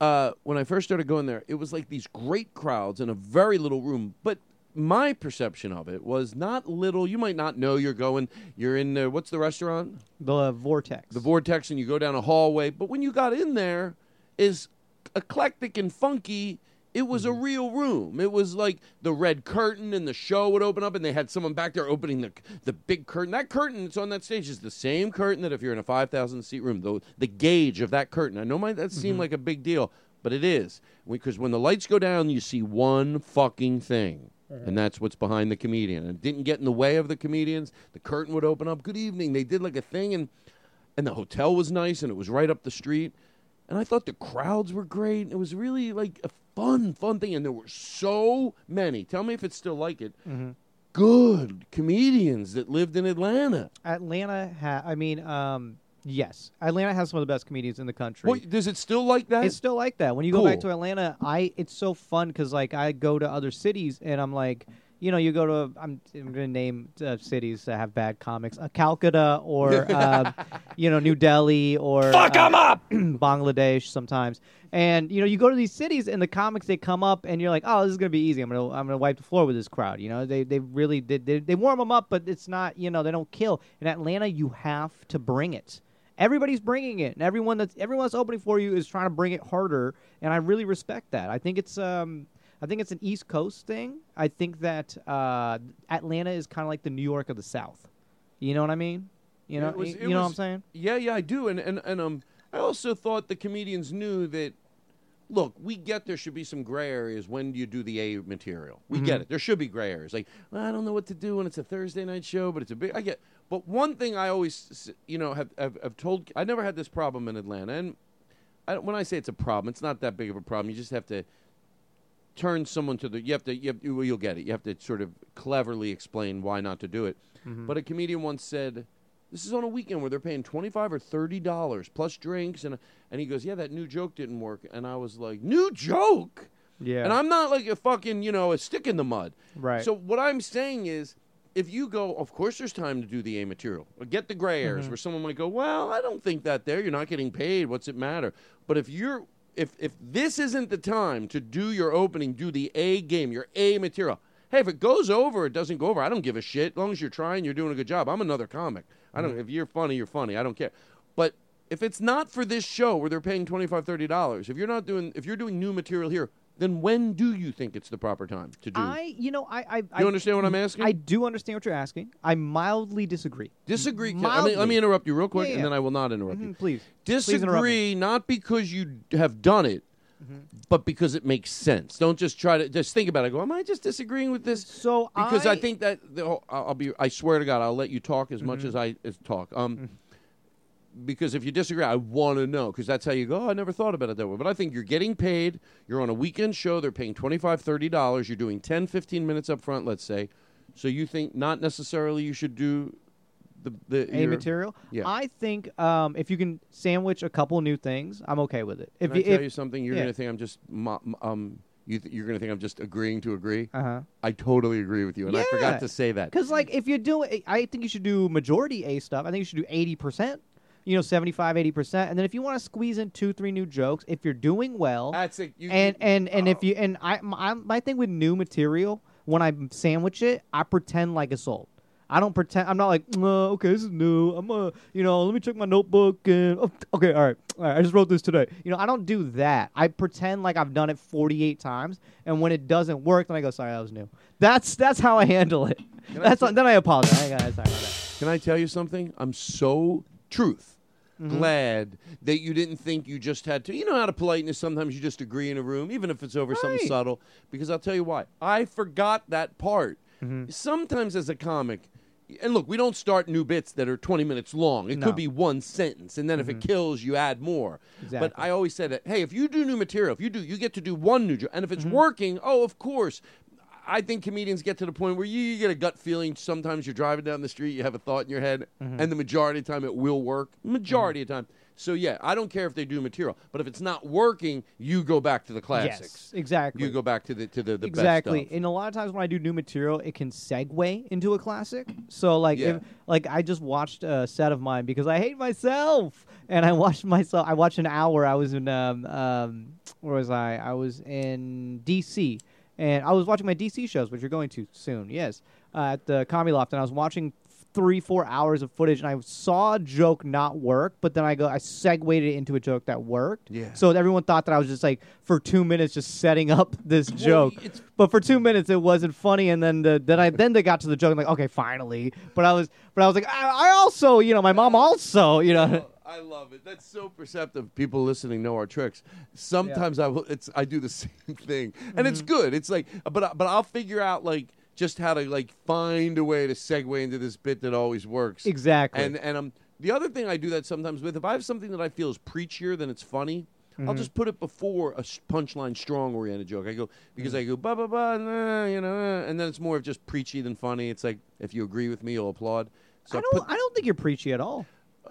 uh, when I first started going there, it was like these great crowds in a very little room. But my perception of it was not little. You might not know you're going. You're in the what's the restaurant? The Vortex. The Vortex, and you go down a hallway. But when you got in there, is eclectic and funky. It was a real room. It was like the red curtain, and the show would open up, and they had someone back there opening the the big curtain. That curtain that's on that stage is the same curtain that if you're in a five thousand seat room, the the gauge of that curtain. I know my that seemed Mhm. like a big deal, but it is because when the lights go down, you see one fucking thing. And that's what's behind the comedian. It didn't get in the way of the comedians. The curtain would open up. Good evening. They did like a thing, and and the hotel was nice, and it was right up the street. And I thought the crowds were great. It was really like a fun, fun thing. And there were so many. Tell me if it's still like it. Mhm. Good comedians that lived in Atlanta. Atlanta, ha- I mean, um, yes, Atlanta has some of the best comedians in the country. Well, does it still like that? It's still like that. When you go back to Atlanta, I it's so fun because like I go to other cities and I'm like, you know, you go to I'm, I'm going to name uh, cities that have bad comics, uh, Calcutta or um, *laughs* you know New Delhi or Fuck 'em uh, up! *clears throat* Bangladesh sometimes. And you know, you go to these cities and the comics they come up and you're like, oh, this is gonna be easy. I'm gonna I'm gonna wipe the floor with this crowd. You know, they they really did they, they warm them up, but it's not you know they don't kill. In Atlanta, you have to bring it. Everybody's bringing it, and everyone that's everyone that's opening for you is trying to bring it harder. And I really respect that. I think it's um I think it's an East Coast thing. I think that uh, Atlanta is kind of like the New York of the South. You know what I mean? You know, was- you, you know what I'm saying? Yeah, yeah, I do. And and and um, I also thought the comedians knew that. Look, we get there should be some gray areas when you do the A material. We get Mhm. it. There should be gray areas. Like well, I don't know what to do when it's a Thursday night show, but it's a big. I get. But one thing I always, you know, have have, have told. I never had this problem in Atlanta, and I, when I say it's a problem, it's not that big of a problem. You just have to turn someone to the. You have to. You have, well, you'll get it. You have to sort of cleverly explain why not to do it. Mhm. But a comedian once said, "This is on a weekend where they're paying twenty five or thirty dollars plus drinks," and and he goes, "Yeah, that new joke didn't work." And I was like, "New joke." Yeah. And I'm not like a fucking, you know, a stick in the mud. Right. So what I'm saying is, if you go, of course, there's time to do the A material. Get the gray areas Mhm. where someone might go, well, I don't think that there. You're not getting paid. What's it matter? But if you're, if if this isn't the time to do your opening, do the A game, your A material. Hey, if it goes over, it doesn't go over. I don't give a shit. As long as you're trying, you're doing a good job. I'm another comic. I don't. Mm-hmm. If you're funny, you're funny. I don't care. But if it's not for this show where they're paying $25, 30 dollars, if you're not doing, if you're doing new material here, then when do you think it's the proper time to do? I, you know, I, I, I you understand what I'm asking? I do understand what you're asking. I mildly disagree. Disagree. I Mildly. mean, let me interrupt you real quick, Yeah, and then I will not interrupt you. Mhm, please. Please interrupt Disagree, not because you have done it, Mm-hmm. but because it makes sense. Don't just try to just think about it. Go, am I just disagreeing with this? So because I, I- think that the whole- I'll be. I swear to God, I'll let you talk as much Mhm. as I as talk. Um. Because if you disagree, I want to know because that's how you go. Oh, I never thought about it that way. But I think you're getting paid. You're on a weekend show. They're paying $25, $30. You're doing 10, 15 minutes up front, let's say. So you think not necessarily you should do the, the A your- material. Yeah. I think um, if you can sandwich a couple new things, I'm okay with it. If Can I tell if, you something? You're yeah. going to think I'm just um. You th- you're going to think I'm just agreeing to agree. Uh-huh. I totally agree with you, and I forgot to say that. Because, like, if you do, I think you should do majority A stuff. I think you should do 80%, you know, 75, 80%. And then if you want to squeeze in two, three new jokes, if you're doing well. That's it. You- and, you- and, and if you, and I, my, my thing with new material, when I sandwich it, I pretend like it's old. I don't pretend. I'm not like, "Uh, okay, this is new. I'm uh, you know, let me check my notebook and oh, okay, all right, all right. I just wrote this today. You know, I don't do that. I pretend like I've done it 48 times, and when it doesn't work, then I go, sorry, that was new. That's that's how I handle it. That's then I apologize. I sorry about that. Can I tell you something? I'm so truth Mhm. glad that you didn't think you just had to. You know how to politeness. Sometimes you just agree in a room, even if it's over something subtle. Because I'll tell you why. I forgot that part. Mm-hmm. Sometimes as a comic. And look, we don't start new bits that are 20 minutes long. It No. could be one sentence, and then if it kills, you add more. Exactly. But I always said that, hey, if you do new material, if you do, you get to do one new joke, and if Mm-hmm. it's working, oh, of course. I think comedians get to the point where you, you get a gut feeling. Sometimes you're driving down the street, you have a thought in your head, Mhm. and the majority of the time it will work. Majority of the time. So yeah, I don't care if they do material, but if it's not working, you go back to the classics. Yes, exactly. You go back to the to the, the exactly. best stuff. And a lot of times when I do new material, it can segue into a classic. So like, Yeah. if, like I just watched a set of mine because I hate myself, and I watched myself. I watched an hour. I was in um, um where was I? I was in D.C. and I was watching my D.C. shows, which you're going to soon. Yes, uh, at the Comedy Loft, and I was watching three, four hours of footage, and I saw a joke not work, but then I go, I segued it into a joke that worked. Yeah. So everyone thought that I was just like for two minutes just setting up *laughs* this joke, but for two minutes it wasn't funny, and then the then I then they got to the joke, I'm like, okay, finally. But I was but I was like, I, I also, you know, my mom also, you know. I love it. That's so perceptive. People listening know our tricks. Sometimes I will. It's I do the *laughs* same thing, and it's Mm-hmm. good. It's like, but but I'll figure out like just how to like find a way to segue into this bit that always works. Exactly. And and um the other thing I do that sometimes with if I have something that I feel is preachier than it's funny. I'll Mhm. just put it before a punchline, strong oriented joke. I go because Mm. I go ba ba ba, nah, you know, uh, and then it's more of just preachy than funny. It's like if you agree with me, you'll applaud. So I don't I don't think you're preachy at all.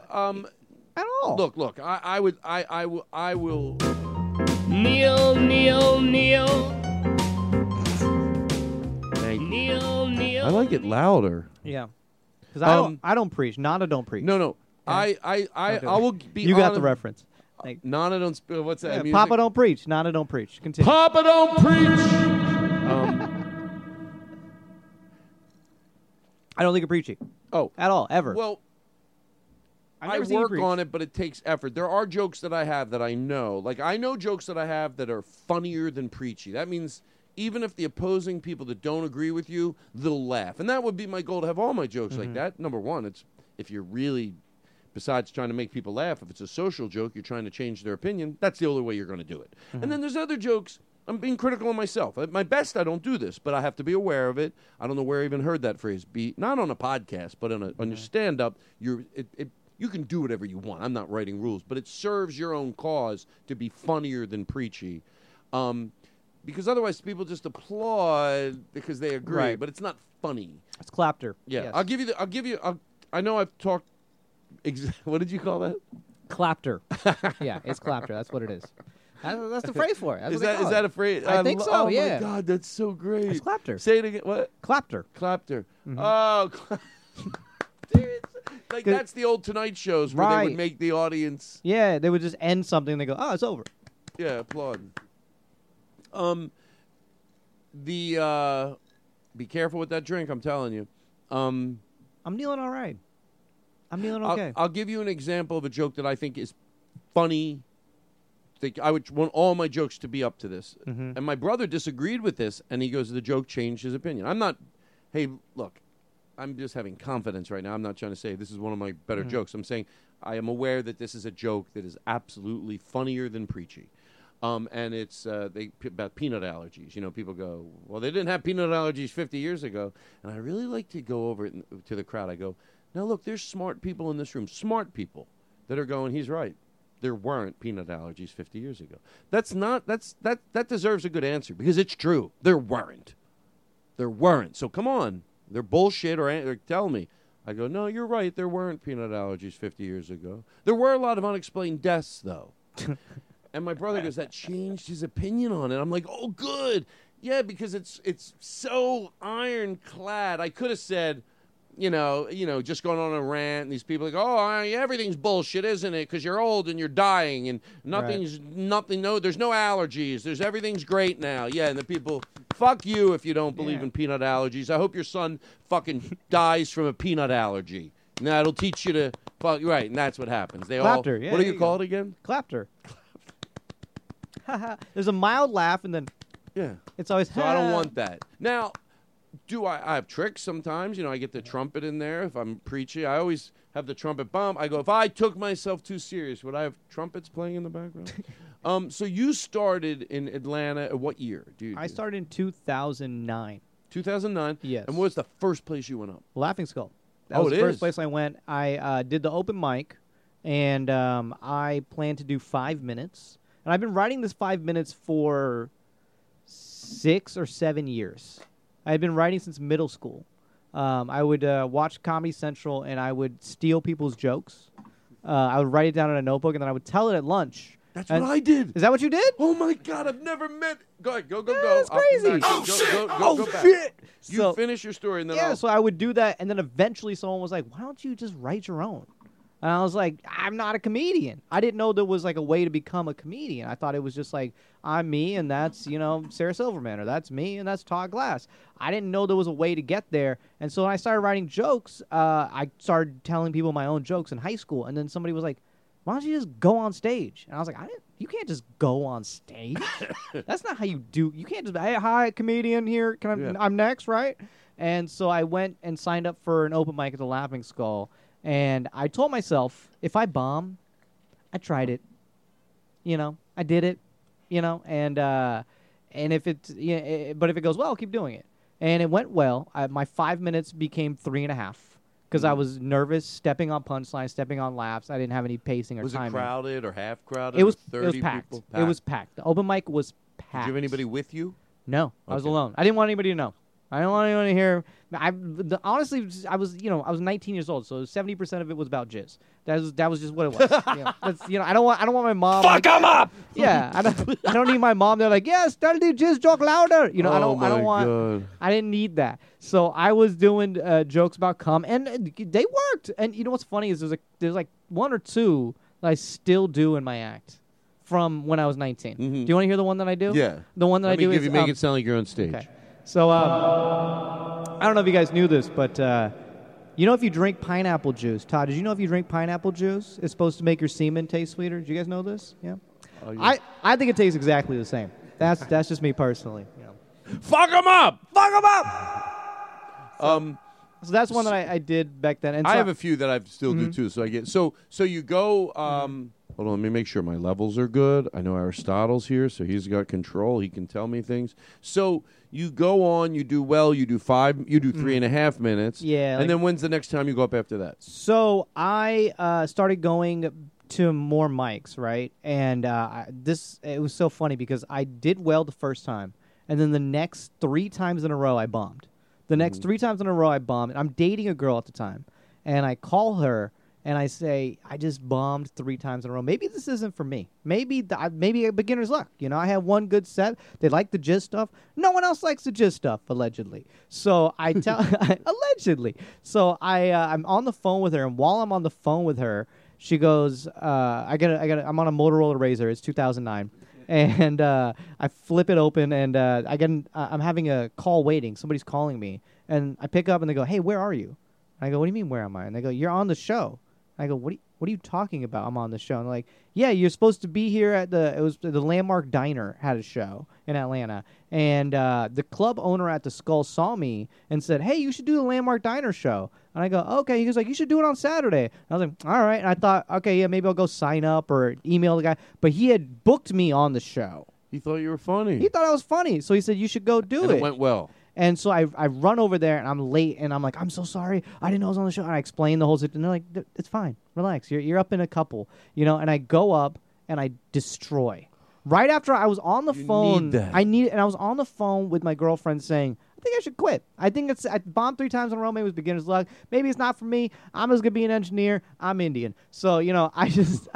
Um, at all. Look, look. I, I would. I. I will. I will. Neil, Neil, Neil. Thank you. Neil, Neil. I like it louder. Yeah. Because I Um, don't I don't preach. Nana don't preach. No, no. I. I. I. Okay. I will be. You got the honest- reference. Like, Nana don't. Sp- what's that? yeah, music? Papa don't preach. Nana don't preach. Continue. Papa don't preach. Um, *laughs* I don't think you're preachy. Oh, at all, ever. Well, I've I work on it, but it takes effort. There are jokes that I have that I know. Like I know jokes that I have that are funnier than preachy. That means even if the opposing people that don't agree with you, they'll laugh. And that would be my goal to have all my jokes like Mhm. that. Number one, it's if you're really besides trying to make people laugh, if it's a social joke, you're trying to change their opinion, that's the only way you're going to do it. And then there's other jokes I'm being critical of myself. At my best, I don't do this, but I have to be aware of it. I don't know where I even heard that phrase. Be not on a podcast, but on a, on your stand up. You're it, it, you can do whatever you want. I'm not writing rules, but it serves your own cause to be funnier than preachy, um, because otherwise people just applaud because they agree, Right. but it's not funny. It's clapter. Yeah, Yes. I'll give you. The, I'll give you. I'll, I know I've talked. Ex- *laughs* what did you call that? Clapter. yeah, it's clapter. That's what it is. That's, that's the phrase for it. That's is that it. that a phrase? I think lo- so. Oh yeah. my god, that's so great. It's clapter. Say it again. What? Clapter. Clapter. Mhm. Oh, cla- *laughs* Dude, like that's the old Tonight shows where they Right. would make the audience, Yeah, they would just end something and they go, oh, it's over. yeah, applaud. Um, the uh, be careful with that drink. I'm telling you. Um, I'm kneeling all right. I'm kneeling I'll- okay. I'll, give you an example of a joke that I think is funny think I would want all my jokes to be up to this. Mhm. And my brother disagreed with this, and he goes, "The joke changed his opinion." I'm not. Hey, look, I'm just having confidence right now. I'm not trying to say this is one of my better Mhm. jokes. I'm saying I am aware that this is a joke that is absolutely funnier than preachy. Um, and it's uh, they p- about peanut allergies. You know, people go, "Well, they didn't have peanut allergies 50 years ago." And I really like to go over to the crowd. I go, "Now look, there's smart people in this room, smart people that are going. He's right. There weren't peanut allergies 50 years ago. That's not. That's that. That deserves a good answer because it's true. There weren't. There weren't. So come on, they're bullshit or, or tell me." I go, "No, you're right. There weren't peanut allergies 50 years ago. There were a lot of unexplained deaths, though." *laughs* And my brother goes, that changed his opinion on it. I'm like, oh, good. Yeah, because it's it's so ironclad. I could have said, you know, you know, just going on a rant, and these people like, oh, I- everything's bullshit, isn't it? Because you're old and you're dying, and nothing's nothing. No, there's no allergies. There's everything's great now. Yeah, and the people, fuck you if you don't believe in peanut allergies. I hope your son fucking dies from a peanut allergy. Now it'll teach you to fuck right, and that's what happens. They all. Yeah, what do you you call go. it again? Clapter. *laughs* There's a mild laugh, and then Yeah. it's always. So I don't want that. Now, do I? I have tricks sometimes. You know, I get the trumpet in there if I'm preaching. I always have the trumpet bump. I go, if I took myself too serious, would I have trumpets playing in the background? *laughs* um. So you started in Atlanta. uh, What year? Do you, I started in 2009. 2009. Yes. And what was the first place you went up? Laughing Skull. That Oh, was the first is? place I went. I uh, did the open mic, and um, I planned to do five minutes. And I've been writing this five minutes for six or seven years. I had been writing since middle school. Um, I would uh, watch Comedy Central, and I would steal people's jokes. Uh, I would write it down in a notebook, and then I would tell it at lunch. That's And- what I did. Is that what you did? Oh my God! I've never met. Go ahead. Go go go. That's I'll crazy. Oh, go, shit. Go, go, Oh, go shit. You So- finish your story and then yeah, I'll. so I would do that, and then eventually someone was like, "Why don't you just write your own?" And I was like, "I'm not a comedian. I didn't know there was like a way to become a comedian. I thought it was just like I'm me, and that's you know Sarah Silverman, or that's me, and that's Todd Glass. I didn't know there was a way to get there. And so when I started writing jokes, uh, I started telling people my own jokes in high school, and then somebody was like, "Why don't you just go on stage?" And I was like, "I didn't." You can't just go on stage. *laughs* That's not how you do. You can't just hey, hi, comedian here. Can I? Yeah. I'm next, right? And so I went and signed up for an open mic at the Laughing Skull, and I told myself if I bomb, I tried it. You know, I did it. You know, and uh, and if it, yeah, eh, but if it goes well, I'll keep doing it. And it went well. I, my five minutes became three and a half because I Mhm. was nervous stepping on punchlines, stepping on laughs. I didn't have any pacing or was it crowded or half crowded? It was. It was 30 packed. people? It was packed. The open mic was packed. Did you have anybody with you? No, I was alone. I didn't want anybody to know. I don't want anyone to hear. I the, honestly, I was you know I was 19 years old, so 70 percent of it was about jizz. That was that was just what it was. *laughs* you, know, that's, you know, I don't want I don't want my mom. Fuck like, 'em up! Yeah, I don't. I don't need my mom. They're like, yes, tell the jizz joke louder. You know, I Oh don't. I don't want. God. I didn't need that. So I was doing uh, jokes about cum, and uh, they worked. And you know what's funny is there's a there's like one or two that I still do in my act from when I was 19. Do you want to hear the one that I do? Mm-hmm. Yeah. The one that Let I me do give is you, make um, it sound like you're on stage. Okay. So um, I don't know if you guys knew this, but uh, you know if you drink pineapple juice, Todd, did you know if you drink pineapple juice, it's supposed to make your semen taste sweeter? Did you guys know this? Yeah. Oh, yeah. I, I think it tastes exactly the same. That's *laughs* that's just me personally. Know. Fuck them up. Fuck them up. um, So that's one that I, I did back then. And I have a few that I still do Mhm. too. So I get so so you go. Um, hold on, let me make sure my levels are good. I know Aristotle's here, so he's got control. He can tell me things. So you go on, you do well, you do five, you do three Mhm. and a half minutes. Yeah, and like- then when's the next time you go up after that? So I uh, started going to more mics, right? And uh, I- this it was so funny because I did well the first time, and then the next three times in a row I bombed. The next three times in a row I bombed. And I'm dating a girl at the time, and I call her and I say I just bombed three times in a row. Maybe this isn't for me. Maybe th- I- maybe a beginner's luck. You know, I have one good set. They like the gist stuff. No one else likes the gist stuff, allegedly. So I *laughs* tell *laughs* allegedly. So I uh, I'm on the phone with her, and while I'm on the phone with her, she goes, uh, I got I got I'm on a Motorola RAZR. It's 2009. And uh, I flip it open, and uh, I get an, uh, I'm having a call waiting. Somebody's calling me, and I pick up, and they go, "Hey, where are you?" I go, "What do you mean, where am I?" And they go, "You're on the show." I go, what are you, what are you talking about? I'm on the show. And like, yeah, you're supposed to be here at the it was the Landmark Diner had a show in Atlanta, and uh, the club owner at the Skull saw me and said, hey, you should do the Landmark Diner show. And I go, okay. He goes like, you should do it on Saturday. And I was like, all right. And I thought, okay, yeah, maybe I'll go sign up or email the guy. But he had booked me on the show. He thought you were funny. He thought I was funny, so he said you should go do and it. it went well. And so I I run over there and I'm late and I'm like I'm so sorry. I didn't know I was on the show. And I explain the whole situation. And they're like it's fine. Relax. You're you're up in a couple you know? And I go up and I destroy. Right after I was on the phone that. I need and I was on the phone with my girlfriend saying I think I should quit. I think it's I bombed three times in a row. Maybe it was beginner's luck. Maybe it's not for me. I'm just gonna be an engineer. I'm Indian. So you know I *laughs* just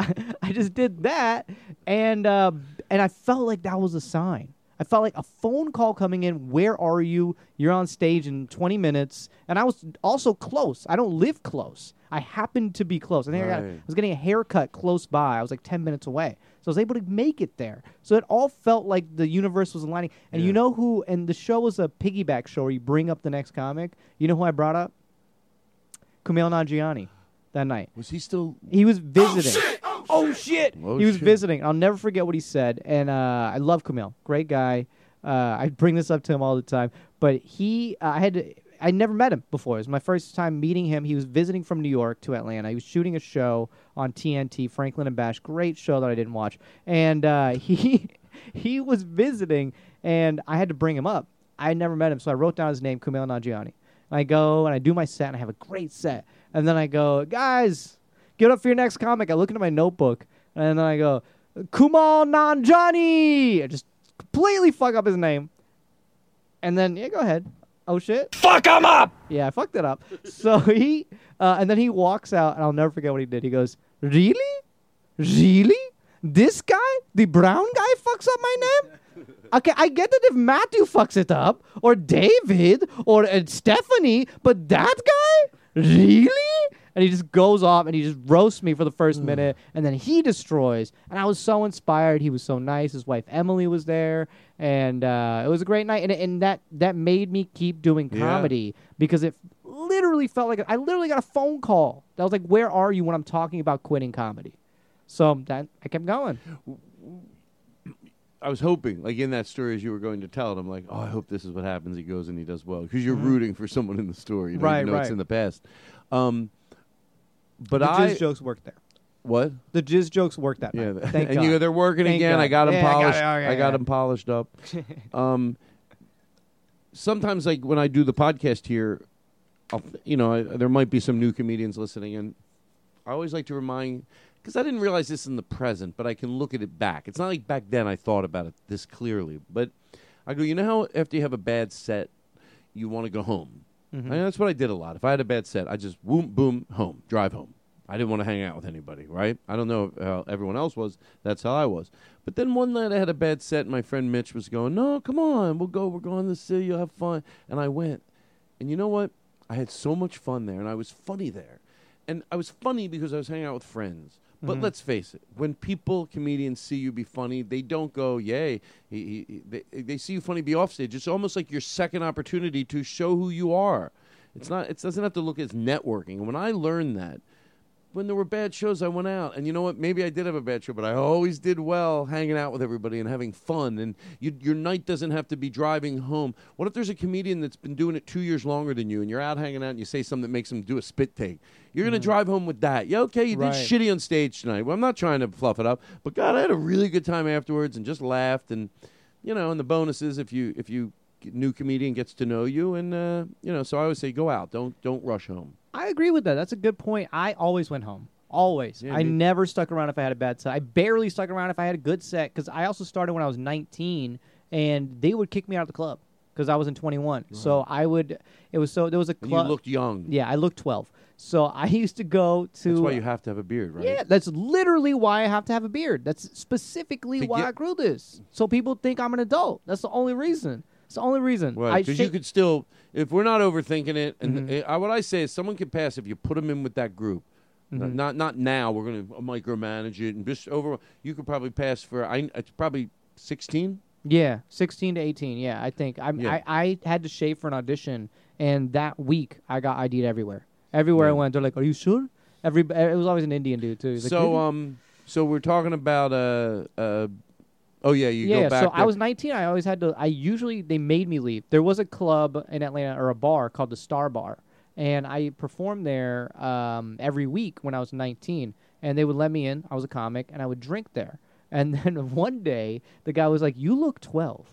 I just did that and uh, and I felt like that was a sign I felt like a phone call coming in. Where are you? You're on stage in 20 minutes. And I was also close. I don't live close. I happened to be close. I think I, got, I was getting a haircut close by. I was like 10 minutes away. So I was able to make it there. So it all felt like the universe was aligning. And you know who? And the show was a piggyback show where you bring up the next comic. You know who I brought up? Kumail Nanjiani that night. Was he still? He was oh, visiting. Oh shit! Oh, he was shit. visiting. I'll never forget what he said, and uh, I love Kumail. Great guy. Uh, I bring this up to him all the time. But he, uh, I had, to, I never met him before. It was my first time meeting him. He was visiting from New York to Atlanta. He was shooting a show on TNT, Franklin and Bash. Great show that I didn't watch, and uh, *laughs* he, he was visiting, and I had to bring him up. I had never met him, so I wrote down his name, Kumail Nanjiani. I go and I do my set, and I have a great set. And then I go, guys, get up for your next comic. I look into my notebook, and then I go, Kumal Nanjani. I just completely fuck up his name. And then, yeah, go ahead. Oh, shit. Fuck him up! Yeah, I fucked it up. *laughs* so he, uh, and then he walks out, and I'll never forget what he did. He goes, Really? Really? This guy, the brown guy, fucks up my name? *laughs* Okay, I get that if Matthew fucks it up, or David, or uh, Stephanie, but that guy? Really? And he just goes off and he just roasts me for the first minute, and then he destroys. And I was so inspired. He was so nice. His wife Emily was there, and uh, it was a great night. And, and that that made me keep doing Yeah. comedy because it literally felt like I literally got a phone call that was like, "Where are you?" when I'm talking about quitting comedy. So that I kept going. I was hoping, like in that story, as you were going to tell it, I'm like, oh, I hope this is what happens. He goes and he does well because you're Mhm. rooting for someone in the story, you know, Right, even though it's right. in the past. Um, but the I jizz jokes work there. what? The jizz jokes work that Yeah, night. Thank *laughs* and God. you go, they're working Thank again. God. I got them Yeah, I got polished. it. I, Okay, got yeah. them polished up. *laughs* um, sometimes, like when I do the podcast here, I'll, you know, I, there might be some new comedians listening, and I always like to remind because I didn't realize this in the present, but I can look at it back. It's not like back then I thought about it this clearly, but I go, you know how after you have a bad set, you want to go home. Mhm. And that's what I did a lot. If I had a bad set, I just boom, boom, home, drive home. I didn't want to hang out with anybody, right? I don't know how everyone else was. That's how I was. But then one night I had a bad set, and my friend Mitch was going, "No, come on, we'll go. We're going to the city. You'll have fun." And I went, and you know what? I had so much fun there, and I was funny there, and I was funny because I was hanging out with friends. But Mhm. let's face it, when people, comedians, see you be funny, they don't go, "Yay!" He, he- they, they see you funny, be offstage. It's almost like your second opportunity to show who you are. It's not. It doesn't have to look as networking. When I learned that, when there were bad shows, I went out, and you know what? Maybe I did have a bad show, but I always did well hanging out with everybody and having fun. And you, your night doesn't have to be driving home. What if there's a comedian that's been doing it two years longer than you, and you're out hanging out, and you say something that makes them do a spit take? You're going to drive home with that. Yeah, okay, you Right. did shitty on stage tonight. Well, I'm not trying to fluff it up, but God, I had a really good time afterwards, and just laughed, and you know, and the bonuses if you if you new comedian gets to know you, and uh, you know, so I always say go out, don't don't rush home. I agree with that. That's a good point. I always went home. Always. Yeah, I me- never stuck around if I had a bad set. I barely stuck around if I had a good set because I also started when I was 19 and they would kick me out of the club because I wasn't 21. So I would. It was so there was a And you club. looked young. Yeah, I looked 12. So I *laughs* used to go to. That's why you have to have a beard, right? Yeah, that's literally why I have to have a beard. That's specifically To why get- I grew this. So people think I'm an adult. That's the only reason. It's the only reason. Right, because you could still, if we're not overthinking it, and Mhm. uh, what I say is someone can pass if you put them in with that group. Mhm. Not not now. We're going to micromanage it and just over. You could probably pass for. I it's probably sixteen. Yeah, sixteen to eighteen. Yeah, I think I'm, Yeah. I I had to shave for an audition, and that week I got ID'd everywhere. Everywhere I went, they're like, "Are you sure?" Every it was always an Indian dude too. Like, so "Really?" um, so we're talking about uh uh, oh yeah, you yeah, go back. so I was 19. I always had to. I usually they made me leave. There was a club in Atlanta or a bar called the Star Bar, and I performed there um, every week when I was 19. And they would let me in. I was a comic, and I would drink there. And *laughs* then one day, the guy was like, "You look 12.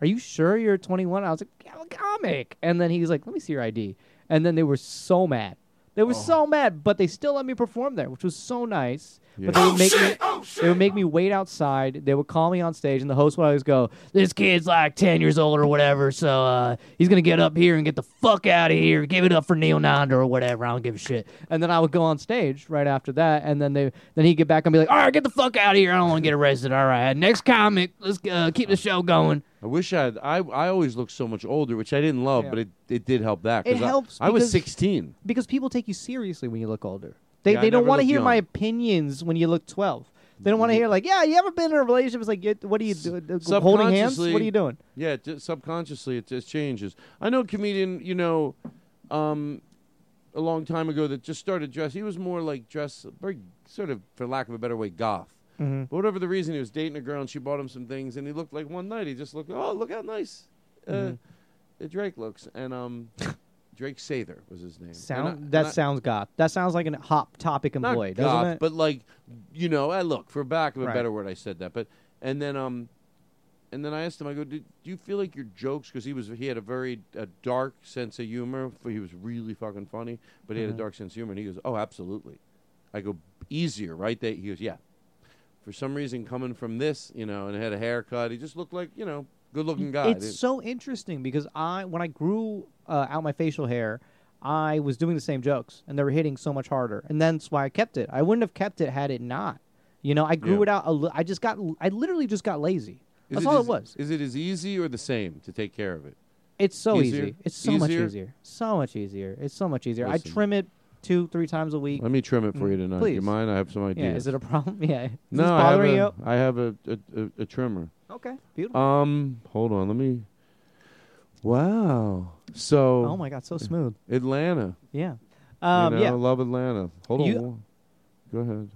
Are you sure you're 21?" I was like, yeah, "I'm a comic." And then he was like, "Let me see your ID." And then they were so mad. They Oh. were so mad, but they still let me perform there, which was so nice. Yeah. But they Oh, would make shit! me Oh, they would make me wait outside. They would call me on stage, and the host would always go, "This kid's like ten years old or whatever, so uh, he's gonna get up here and get the fuck out of here. Give it up for Neel Nanda or whatever. I don't give a shit." And then I would go on stage right after that, and then they then he'd get back and be like, "All right, get the fuck out of here. I don't want to get arrested. All right, next comic, let's uh, keep the show going." I wish I had. I I always looked so much older, which I didn't love, Yeah. but it, it did help that. It I- helps I, was because- 16. because people take you seriously when you look older. They Yeah, I they don't never want to looked hear my young. opinions when you look twelve. They don't want to hear like, "Yeah, you ever been in a relationship?" It's like, "You- "What are you doing? Holding hands? What are you doing?" Yeah, just subconsciously it just changes. I know a comedian, you know, um, a long time ago that just started dress. He was more like dress, very sort of, for lack of a better way, goth. Mhm. But whatever the reason, he was dating a girl and she bought him some things, and he looked like one night he just looked, oh, look how nice uh, Mhm. uh, Drake looks, and um, *laughs* Drake Sather was his name. Sound And I- that I- sounds goth. That sounds like a hot topic employee, goth, doesn't it? But like, you know, I look for back of a Right. better word. I said that, but and then um, and then I asked him. I go, do, do you feel like your jokes? Because he was he had a very uh, dark sense of humor. He was really fucking funny, but he had Mhm. a dark sense of humor. And he goes, oh, absolutely. I go easier, right? They, he goes, yeah. For some reason, coming from this, you know, and had a haircut, he just looked like you know, good looking guy. It's so interesting because I, when I grew uh, out my facial hair, I was doing the same jokes, and they were hitting so much harder, and that's why I kept it. I wouldn't have kept it had it not. You know, I grew Yeah. it out. A li- I just got. I literally just got lazy. Is That's it all as- it was. Is it as easy or the same to take care of it? It's so Easier? easy. It's so much Easier? easier. So much easier. It's so much easier. Listen. I trim it two, three times a week. Let me trim it for you Mm, tonight. Please. You mind? I have some ideas. Yeah. Is it a problem? *laughs* Yeah. Is no, this I have, bothering a, you? I have a, a, a, a trimmer. Okay. Beautiful. Um, hold on. Let me. Wow. So. Oh my God, so smooth. Atlanta. Yeah. You Um, know, yeah. I love Atlanta. Hold on. You- on. Go ahead.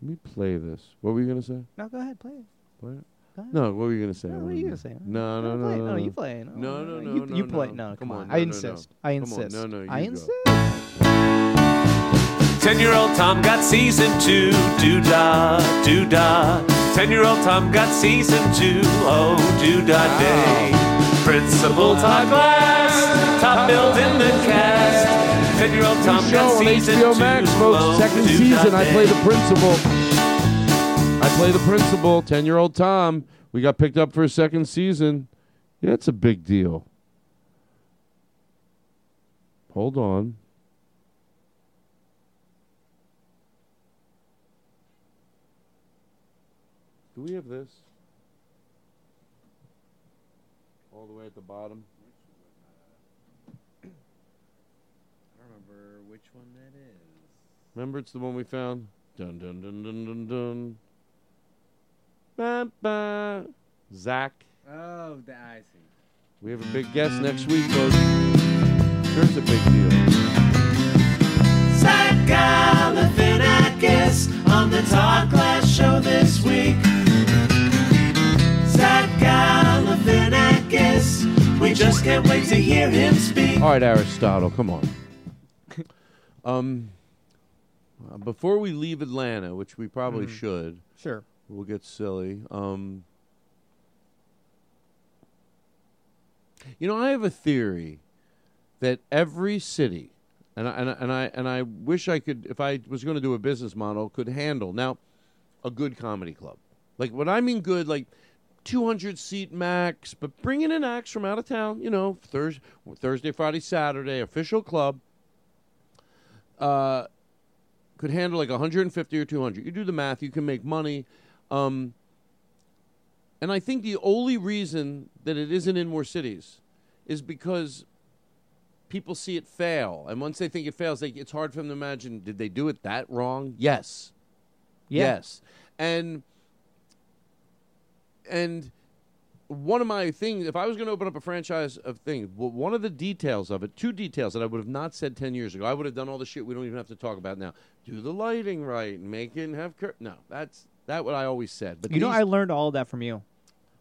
Let me play this. What were you gonna say? No, go ahead. Play it. Play it. No, what were you gonna say? No, what are you gonna say? No, no, no, no, No, you play. No, no, No, no, you- no, you play- no. Come on. I insist. I insist. No, no, you I insist. Ten year old Tom got season two, doo da, do da. Ten year old Tom got season two. Oh do da day. Principal Todd Glass, top billed in the cast. Ten year old Tom got season HBO two, Max, folks. oh, Second season. I play the principal. I play the principal. Ten-year-old Tom. We got picked up for a second season. Yeah, it's a big deal. Hold on. Do we have this? All the way at the bottom. I don't remember which one that is. Remember, it's the one we found. Dun dun dun dun dun dun. Ba, ba. Zach. Oh, the, I see. We have a big guest next week, folks. Sure, it's a big deal. Just can't wait to hear him speak. All right, Aristotle, come on. *laughs* um, uh, before we leave Atlanta, which we probably Mhm. should, Sure. we'll get silly. Um, you know, I have a theory that every city, and I, and I, and I and I wish I could, if I was going to do a business model, could handle now a good comedy club. Like what I mean, good, like. 200 seat max, but bringing in acts from out of town, you know, Thursday, Thursday, Friday, Saturday, official club, uh, could handle like 150 or 200. You do the math, you can make money. Um, and I think the only reason that it isn't in more cities is because people see it fail. And once they think it fails, they, it's hard for them to imagine did they do it that wrong? Yes. Yeah. Yes. And and one of my things, if I was going to open up a franchise of things, well, one of the details of it, two details that I would have not said 10 years ago, I would have done all the shit we don't even have to talk about now. Do the lighting right and make it and have cur- No, that's that what I always said. But you know, these- I learned all of that from you.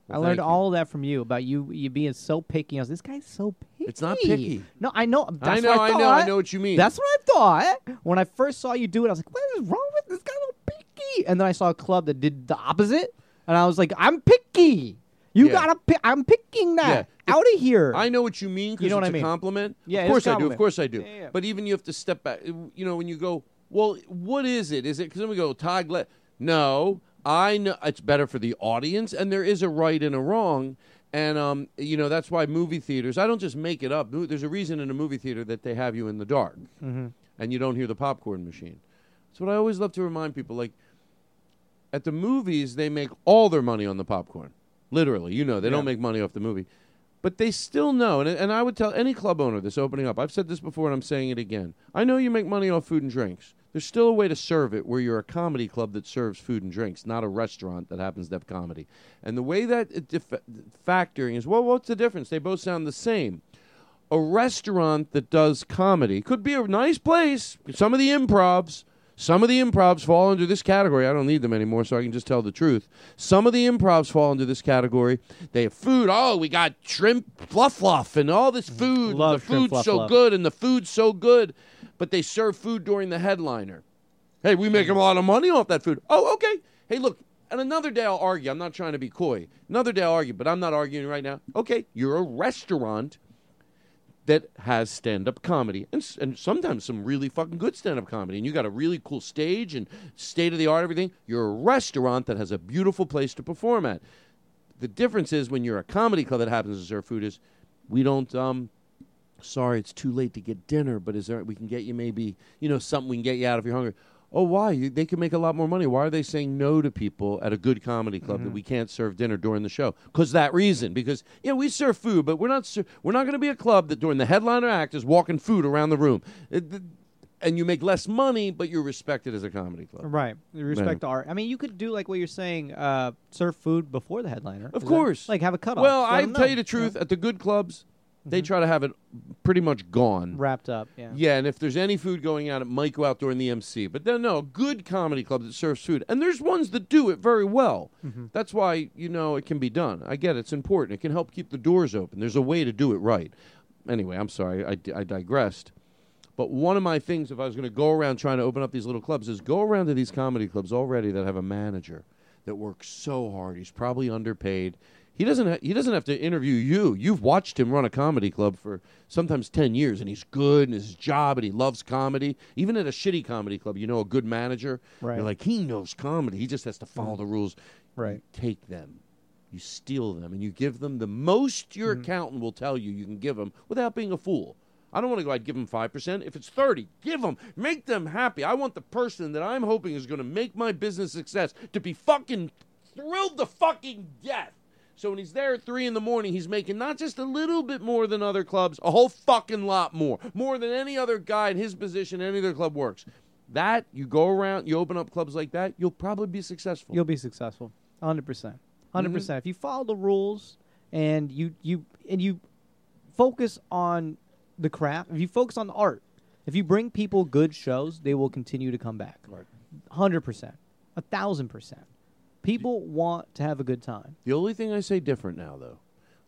Well, I learned thank you. all of that from you about you you being so picky. I was this guy's so picky. It's not picky. No, I know. That's I know, what I I, know, thought. I know what you mean. That's what I thought when I first saw you do it. I was like, "What is wrong with this guy? So picky." And then I saw a club that did the opposite, and I was like, "I'm picky. You Yeah. gotta. Pick. I'm picking that out of here." I know what you mean because You know it's what I a mean? compliment. Yeah, of a course I do. Of compliment. course I do. Yeah, yeah. But even you have to step back. You know, when you go, well, what is it? Is it because then we go Todd Gla- No, I know it's better for the audience, and there is a right and a wrong. And um, you know that's why movie theaters. I don't just make it up. Mo- There's a reason in a movie theater that they have you in the dark, Mhm. and you don't hear the popcorn machine. That's what I always love to remind people. Like at the movies, they make all their money on the popcorn. Literally, you know, they Yeah. don't make money off the movie. But they still know, and, and I would tell any club owner this opening up. I've said this before, and I'm saying it again. I know you make money off food and drinks. There's still a way to serve it where you're a comedy club that serves food and drinks, not a restaurant that happens to have comedy. And the way that it dif- factoring is, well, what's the difference? They both sound the same. A restaurant that does comedy could be a nice place. Some of the improvs, some of the improvs fall under this category. I don't need them anymore, so I can just tell the truth. Some of the improvs fall under this category. They have food. Oh, we got shrimp fluff fluff and all this food. Love the food's fluff so fluff. good and the food's so good, but they serve food during the headliner. Hey, we make a lot of money off that food. Oh, okay. Hey, look, and another day I'll argue. I'm not trying to be coy. Another day I'll argue, but I'm not arguing right now. Okay, you're a restaurant that has stand up comedy and, and sometimes some really fucking good stand up comedy. And you got a really cool stage and state of the art everything. You're a restaurant that has a beautiful place to perform at. The difference is when you're a comedy club that happens to serve food is we don't um sorry it's too late to get dinner but is there we can get you maybe you know something we can get you out if you're hungry oh why they can make a lot more money why are they saying no to people at a good comedy club that we can't serve dinner during the show because that reason because yeah we serve food but we're not ser- we're not going to be a club that during the headliner act is walking food around the room It- th- and you make less money but you're respected as a comedy club Right. You respect the art. I mean, you could do like what you're saying, uh, serve food before the headliner. Of Is that- course. like have a cutoff. Well, I tell know. you the truth. At the good clubs, they try to have it pretty much gone, Wrapped up, yeah. Yeah, and if there's any food going out, it might go out during the MC. But then, no, a good comedy club that serves food, and there's ones that do it very well. Mm-hmm. That's why you know it can be done. I get it. it's important. It can help keep the doors open. There's a way to do it right. Anyway, I'm sorry, I, I digressed. But one of my things, if I was going to go around trying to open up these little clubs, is go around to these comedy clubs already that have a manager that works so hard. He's probably underpaid. He doesn't. Ha- he doesn't have to interview you. You've watched him run a comedy club for sometimes ten years, and he's good in his job, and he loves comedy. Even at a shitty comedy club, you know a good manager. Right. You're like he knows comedy. He just has to follow the rules. Right. You take them. You steal them, and you give them the most your Mm-hmm. accountant will tell you you can give them without being a fool. I don't want to go. I'd give them five percent. If it's thirty, give them. Make them happy. I want the person that I'm hoping is going to make my business success to be fucking thrilled to fucking death. So when he's there at three in the morning, he's making not just a little bit more than other clubs, a whole fucking lot more, more than any other guy in his position, any other club works. That you go around, you open up clubs like that, you'll probably be successful. You'll be successful. 100%. 100%. Mm-hmm. If you follow the rules and you you and you focus on the craft, if you focus on the art, if you bring people good shows, they will continue to come back. Right. 100%. A 1000%. People want to have a good time. The only thing I say different now, though,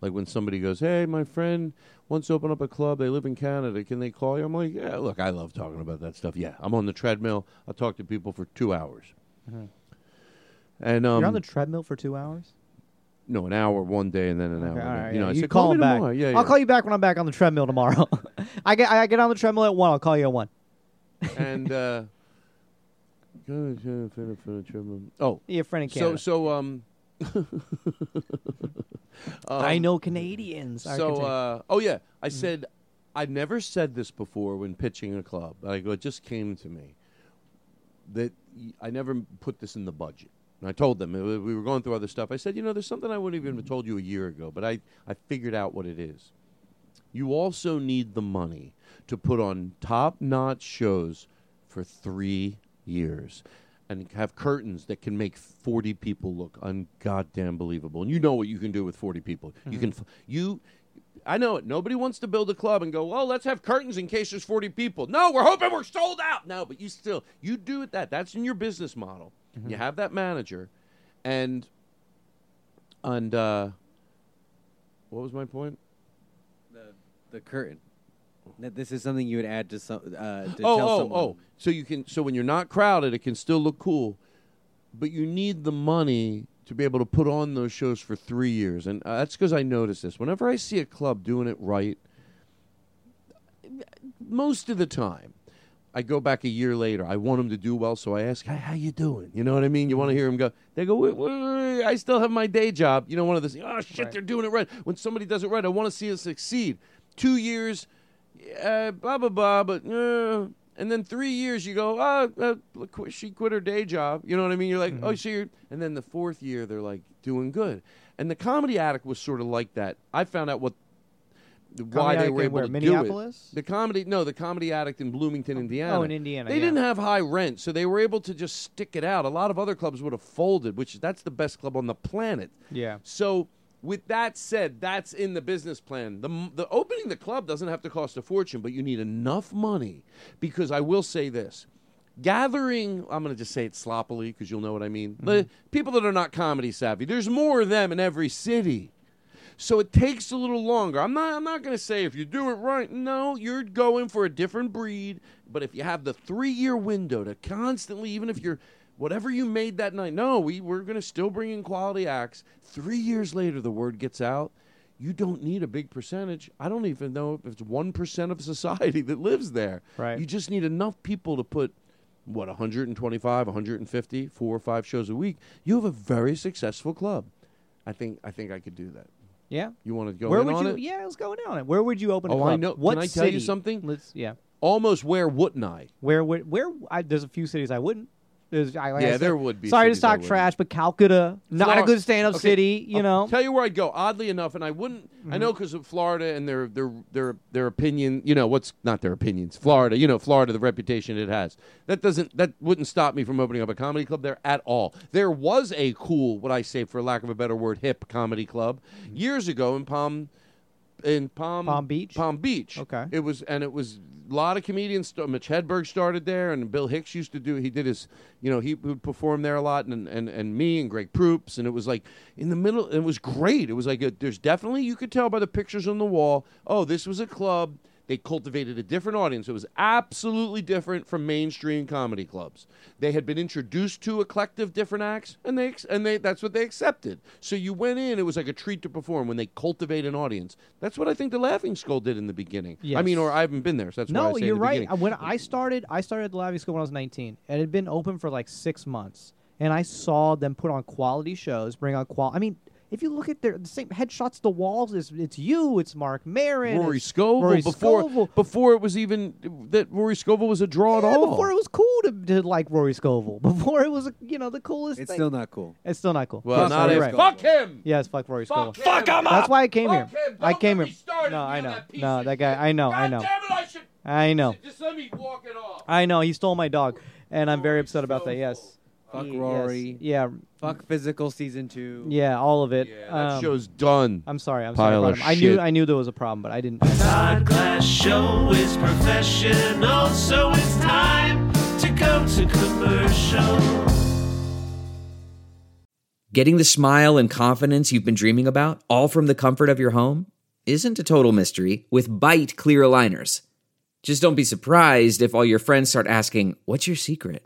like when somebody goes, "Hey, my friend wants to open up a club. They live in Canada. Can they call you?" I'm like, "Yeah, look, I love talking about that stuff. Yeah, I'm on the treadmill. I'll talk to people for two hours." Mhm. And um, You're on the treadmill for 2 hours? no, an hour one day and then an hour. Okay, all right, you know, yeah. I you said, call, me him back. tomorrow." Yeah, I'll yeah. call you back when I'm back on the treadmill tomorrow. *laughs* I get I get on the treadmill at 1, I'll call you at 1. and uh, *laughs* oh, Your friend in so Canada. so um, *laughs* I um, know Canadians. So, uh, oh yeah, I said I never said this before when pitching a club. I go, it just came to me that y- I never put this in the budget. And I told them uh, we were going through other stuff. I said, you know, there's something I wouldn't even have told you a year ago, but I I figured out what it is. You also need the money to put on top-notch shows for three years. and have curtains that can make 40 people look ungoddamn believable. And you know what you can do with 40 people. You can, you, I know it. Nobody wants to build a club and go, well, let's have curtains in case there's 40 people. No, we're hoping we're sold out. No, but you still, you do it that. That's in your business model. You have that manager. And, and, uh, what was my point? The the curtain. That this is something you would add to some uh, to oh, tell oh, someone. oh. So you can so when you're not crowded, it can still look cool, but you need the money to be able to put on those shows for three years, and uh, that's because I notice this. Whenever I see a club doing it right, most of the time, I go back a year later. I want them to do well, so I ask, "Hey, how you doing?" You know what I mean? You want to hear them go. They go, wait, wait, wait, "I still have my day job." You know, one of those. Oh shit, they're doing it right. When somebody does it right, I want to see it succeed. Two years, uh, blah blah blah, but uh, and then three years you go, oh, uh, she quit her day job. You know what I mean? You're like, oh, so you're, and then the fourth year they're like doing good. And the comedy addict was sort of like that. I found out what why they were able where, to Minneapolis? do it. The comedy, no, the comedy addict in Bloomington, Indiana. Oh, in Indiana, They yeah. didn't have high rent, so they were able to just stick it out. A lot of other clubs would have folded, which that's the best club on the planet. Yeah. So with that said, that's in the business plan. The the opening the club doesn't have to cost a fortune, but you need enough money because I will say this. Gathering, I'm going to just say it sloppily because you'll know what I mean. Mm-hmm. The people that are not comedy savvy, there's more of them in every city. So it takes a little longer. I'm not I'm not going to say if you do it right. No, you're going for a different breed, but if you have the 3-year window to constantly even if you're whatever you made that night. No, we we're going to still bring in quality acts. 3 years later the word gets out. You don't need a big percentage. I don't even know if it's 1% of society that lives there. Right. You just need enough people to put what 125, 150, four or five shows a week. You have a very successful club. I think I think I could do that. Yeah. You want to go Where in would on you? it? Yeah, let's go in on it. Where would you open? a Oh, club? I know. What Can I tell you something? Let's. Yeah. Almost where wouldn't I? Where would where? I, there's a few cities I wouldn't. There's, I, like I Yeah, said, there would be Sorry to talk trash, but Calcutta, not a good stand-up Okay, city. You I'll know. tell you where I'd go. Oddly enough, and I wouldn't. I Mm-hmm. know because of Florida and their their their their opinion. You know what's not their opinions. Florida. You know Florida, the reputation it has. That doesn't that wouldn't stop me from opening up a comedy club there at all. There was a cool, what I say for lack of a better word, hip comedy club years ago in Palm. In Palm Palm Beach? Palm Beach. Okay. It was, and it was a lot of comedians. st- Mitch Hedberg started there, and Bill Hicks used to do. He did his, you know, he would perform there a lot, and and and me and Greg Proops, and it was like in the middle. It was great. It was like a, there's definitely you could tell by the pictures on the wall. Oh, this was a club. They cultivated a different audience. It was absolutely different from mainstream comedy clubs. They had been introduced to a collective different acts, and they and they that's what they accepted. So you went in. It was like a treat to perform when they cultivate an audience. That's what I think the Laughing Skull did in the beginning. I mean, or I haven't been there, so that's no, you're right. beginning. When I started, I started the Laughing Skull when I was 19, and it had been open for like six months. And I saw them put on quality shows, bring on qual. I mean, if you look at their the same headshots, the walls is it's you, it's Marc Maron, Rory Scovel Rory before Scovel. before it was even that Rory Scovel was a draw at all. before it was cool to, to like Rory Scovel. *laughs* Before it was, you know, the coolest. It's thing. still not cool. It's still not cool. Well, Yes, not you're right. fuck him. Yes, fuck Rory Fuck Scovel. him. Fuck him That's why I came Fuck here. him. I Don't came get here. me started, No, I know, know. that No, that guy. I know. I know. damn it, I should. I know. Just let me walk it off. I know. He stole my dog, and I'm very upset about that. Yes. Fuck He- yes. Rory. Yeah. Fuck physical season two. Yeah, all of it. that Um, show's done. I'm sorry. I'm sorry. I, Pile brought of him. I shit. knew. I knew there was a problem, but I didn't. Todd Glass Show is professional, so it's time to go to commercial. Getting the smile and confidence you've been dreaming about, all from the comfort of your home, isn't a total mystery with Byte Clear Aligners. Just don't be surprised if all your friends start asking, What's your secret?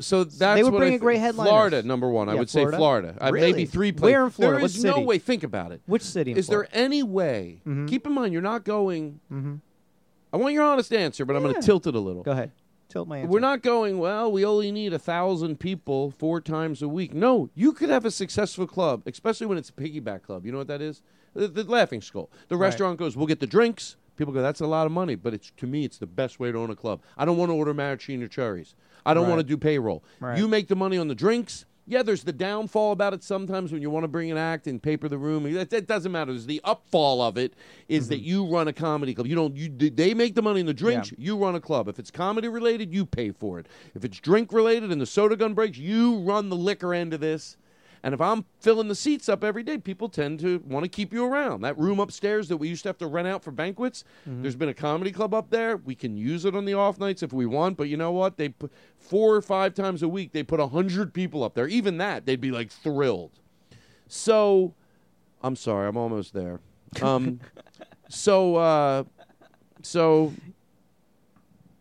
So that's would what bring I in great headliners. Florida, number one. I would Florida? say Florida. Uh, Really? maybe three places. Where in Florida? There is no way. Think about it. Which city? Is there any way? Mhm. Keep in mind, you're not going. Mhm. I want your honest answer, but I'm going to tilt it a little. Go ahead. detailed my answer. We're not going, well, we only need a thousand people four times a week. No, you could have a successful club, especially when it's a piggyback club. You know what that is? The, the laughing skull. The Right. restaurant goes, we'll get the drinks. People go, that's a lot of money, but it's to me, it's the best way to own a club. I don't want to order maraschino cherries. I don't Right. want to do payroll. Right. You make the money on the drinks. Yeah, there's the downfall about it sometimes when you want to bring an act and paper the room. That, that doesn't matter. There's the upfall of it is mm-hmm. that you run a comedy club. You don't. You they make the money in the drinks. You run a club. If it's comedy related, you pay for it. If it's drink related and the soda gun breaks, you run the liquor end of this. And if I'm filling the seats up every day, people tend to want to keep you around. That room upstairs that we used to have to rent out for banquets, there's been a comedy club up there. We can use it on the off nights if we want, but you know what? They put four or five times a week, they put a hundred people up there. Even that, they'd be like thrilled. So, I'm sorry, I'm almost there. Um, *laughs* so, uh, so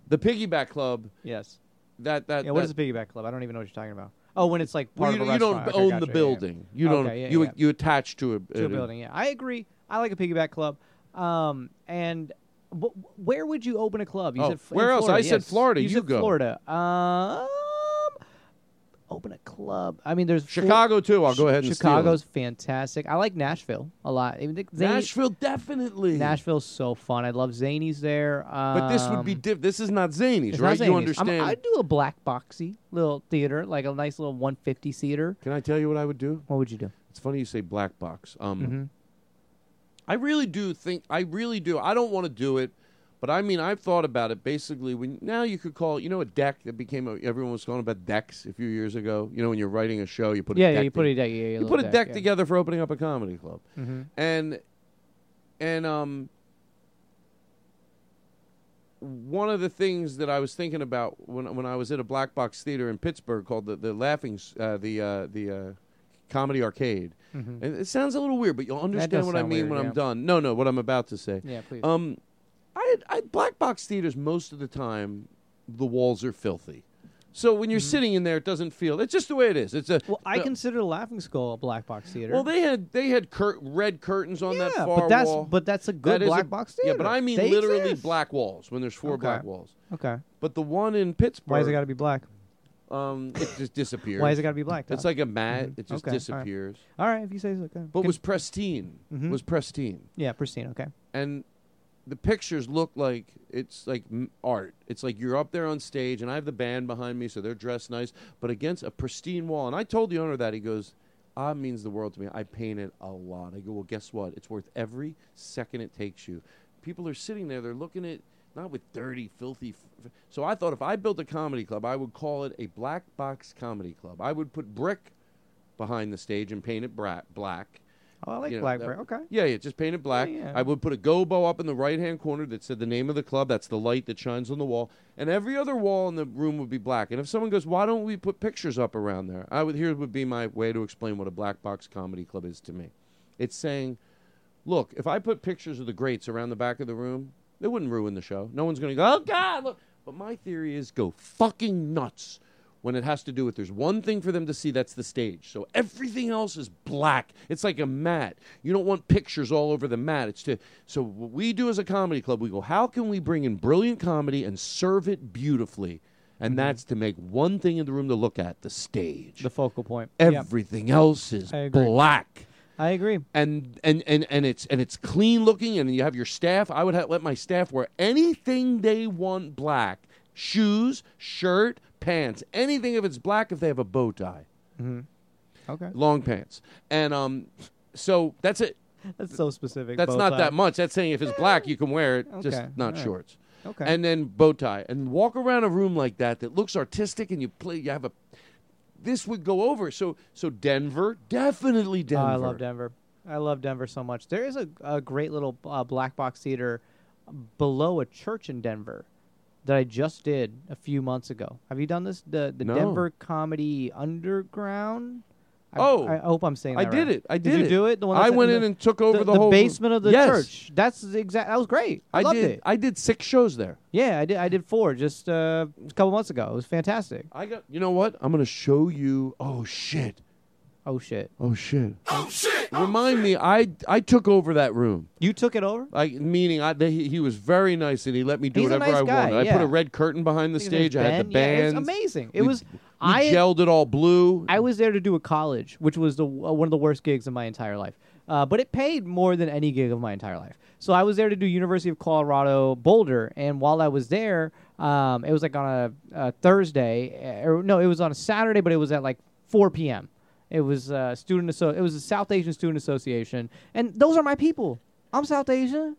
the piggyback club. Yes. That that Yeah, what that, is a piggyback club? I don't even know what you're talking about. Oh, when it's like Well, you, of a you don't. Okay, own gotcha, the yeah, yeah. building. You don't. Okay, yeah, you yeah. you attach to a to a building. Yeah, I agree. I like a piggyback club. Um, and wh- where would you open a club? You Oh, said f- where else? I Florida, said. Florida. You, You said go. Florida. Um, open a club. I mean, there's Chicago, too. I'll go ahead and steal it. Chicago's fantastic. I like Nashville a lot. Even the- Zany- Nashville, definitely. Nashville's so fun. I love Zanies there. Um, But this would be diff- this is not Zanies, it's right? not You Zanies. I'm- understand? I'd do a black boxy little theater, like a nice little 150 seater. Can I tell you what I would do? What would you do? It's funny you say black box. Um, Mhm. I really do think I really do. I don't want to do it, but I mean I've thought about it. Basically, when now you could call you know a deck that became a, everyone was calling about decks a few years ago. You know when you're writing a show, you put Yeah, a yeah, deck you put a deck- yeah, you put a deck, deck yeah. together for opening up a comedy club, Mhm. and and um one of the things that I was thinking about when when I was at a black box theater in Pittsburgh called the the Laughing uh, the uh, the uh, Comedy Arcade. Mhm. And it sounds a little weird, but you'll understand what I mean weird, when yeah. I'm done. No, no, what I'm about to say. Yeah, please. Um, I, I black box theaters most of the time the walls are filthy. So when you're sitting in there, it doesn't feel. It's just the way it is. It's a. Mm-hmm. Well, I the- consider the Laughing Skull a black box theater. well, they had they had cur- red curtains on that Yeah, far but that's wall. but that's a good That black a- box theater. Yeah, but I mean They literally exist. black walls when there's four Okay. black walls. Okay. But the one in Pittsburgh, Why has it got to be black? Um, it just disappears. Why has it got to be black? It's like a mat. Mhm. It just Okay, disappears. All right, if you say so. Okay. But Good. was pristine. Mhm. Was pristine. Yeah, pristine. Okay. and the pictures look like it's like art. It's like you're up there on stage, and I have the band behind me, so they're dressed nice, but against a pristine wall. And I told the owner that he goes, "Ah, means the world to me. I paint it a lot." I go, "Well, guess what? It's worth every second it takes you." People are sitting there; they're looking at not with dirty, filthy. F- so I thought if I built a comedy club, I would call it a black box comedy club. I would put brick behind the stage and paint it bra- black. Oh, I like You know, black that- Okay. Yeah, yeah, just paint it black. yeah. I would put a gobo up in the right hand corner that said the name of the club. That's the light that shines on the wall. And every other wall in the room would be black. And if someone goes, why don't we put pictures up around there? I would here would be my way to explain what a black box comedy club is to me. It's saying, look, if I put pictures of the greats around the back of the room, it wouldn't ruin the show. No one's going to go, oh God, look. But my theory is go fucking nuts when it has to do with there's one thing for them to see that's the stage. So everything else is black. It's like a mat. You don't want pictures all over the mat. It's to so what we do as a comedy club we go how can we bring in brilliant comedy and serve it beautifully? And mm-hmm. that's to make one thing in the room to look at the stage. The focal point. Yep. everything else is I black. I agree. and and and and it's and it's clean looking and you have your staff. I would ha- let my staff wear anything they want black. Shoes shirt pants anything if it's black if they have a bow tie Mm-hmm. Okay. long pants and um so that's it That's so specific. that's not tie. that much that's saying if it's black you can wear it just not alright. shorts Okay. and then bow tie and walk around a room like that that looks artistic and you play you have a this would go over so so denver definitely Oh, denver I love Denver. I love Denver so much. There is a, a great little uh, black box theater below a church in Denver that I just did a few months ago. Have you done this? The the No. Denver Comedy Underground. I, Oh, I hope I'm saying I that did right. it. I Did did you it. do it? The one I that's went the- in and took over the the whole- basement of the Yes. church. That's the exact. That was great. I, I loved did. it. I did six shows there. Yeah, I did. I did four just uh, a couple months ago. It was fantastic. I got. You know what? I'm going to show you. Oh shit! Oh shit. Oh shit. Oh shit. Remind me, I I took over that room. You took it over? Like meaning, I they, he, he was very nice and he let me do He's a whatever nice I guy, wanted. I yeah. put a red curtain behind the I think his name's stage. I had the Ben. Yeah, it's bands. amazing. It We- was. We I gelled it all blue. I was there to do a college, which was the uh, one of the worst gigs of my entire life. Uh, but it paid more than any gig of my entire life. So I was there to do University of Colorado Boulder, and while I was there, um, it was like on a, a Thursday, uh, or no, it was on a Saturday, but it was at like 4 p.m. It was uh, student asso- It was a South Asian Student Association, and those are my people. I'm South Asian,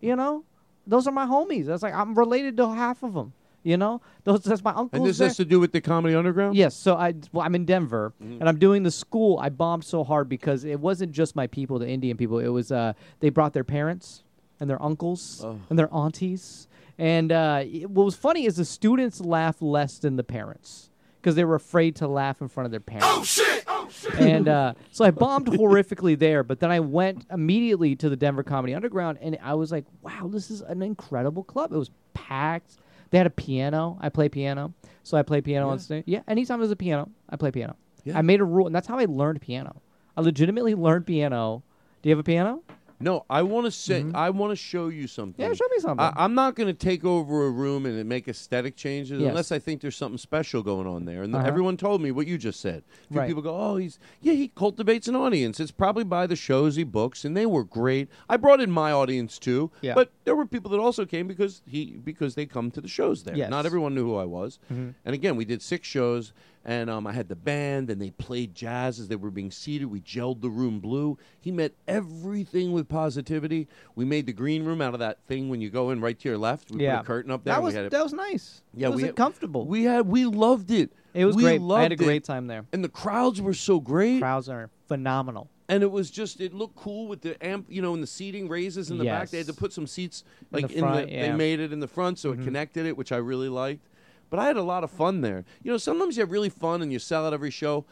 you know. Those are my homies. That's like I'm related to half of them. You know, those that's my uncles. and this there. has to do with the Comedy Underground. Yes, so I well, I'm in Denver Mhm. and I'm doing the school. I bombed so hard because it wasn't just my people, the Indian people. It was uh, they brought their parents and their uncles Oh. and their aunties. And uh, it- what was funny is the students laugh less than the parents because they were afraid to laugh in front of their parents. Oh shit. Oh shit. and uh, so I bombed horrifically there. But then I went immediately to the Denver Comedy Underground, and I was like, "Wow, this is an incredible club." It was packed. They had a piano. I play piano, so I play piano on stage. Yeah, anytime there's a piano, I play piano. Yeah. I made a rule, and that's how I learned piano. I legitimately learned piano. Do you have a piano? No, I want to say I want to show you something. Mm-hmm. Yeah, show me something. I, I'm not going to take over a room and make aesthetic changes Yes. unless I think there's something special going on there. And Uh-huh. everyone told me what you just said. A few Right. people go, "Oh, he's yeah, he cultivates an audience." It's probably by the shows he books, and they were great. I brought in my audience too, Yeah. but there were people that also came because he because they come to the shows there. Yes. Not everyone knew who I was. Mhm. And again, we did six shows, and um, I had the band, and they played jazz as they were being seated. We gelled the room blue. He met everything with positivity. We made the green room out of that thing when you go in right to your left. We yeah, put a curtain up there. That was had that was nice. Yeah, it was we- comfortable. We had we loved it. It was We great. I had a loved it. great time there. and the crowds were so great. Crowds are phenomenal. And it was just it looked cool with the amp, you know, and the seating raises in the back. They had to put some seats like In the front, They yeah. made it in the front, so Mhm. it connected it, which I really liked. But I had a lot of fun there. You know, sometimes you have really fun and you sell out every show.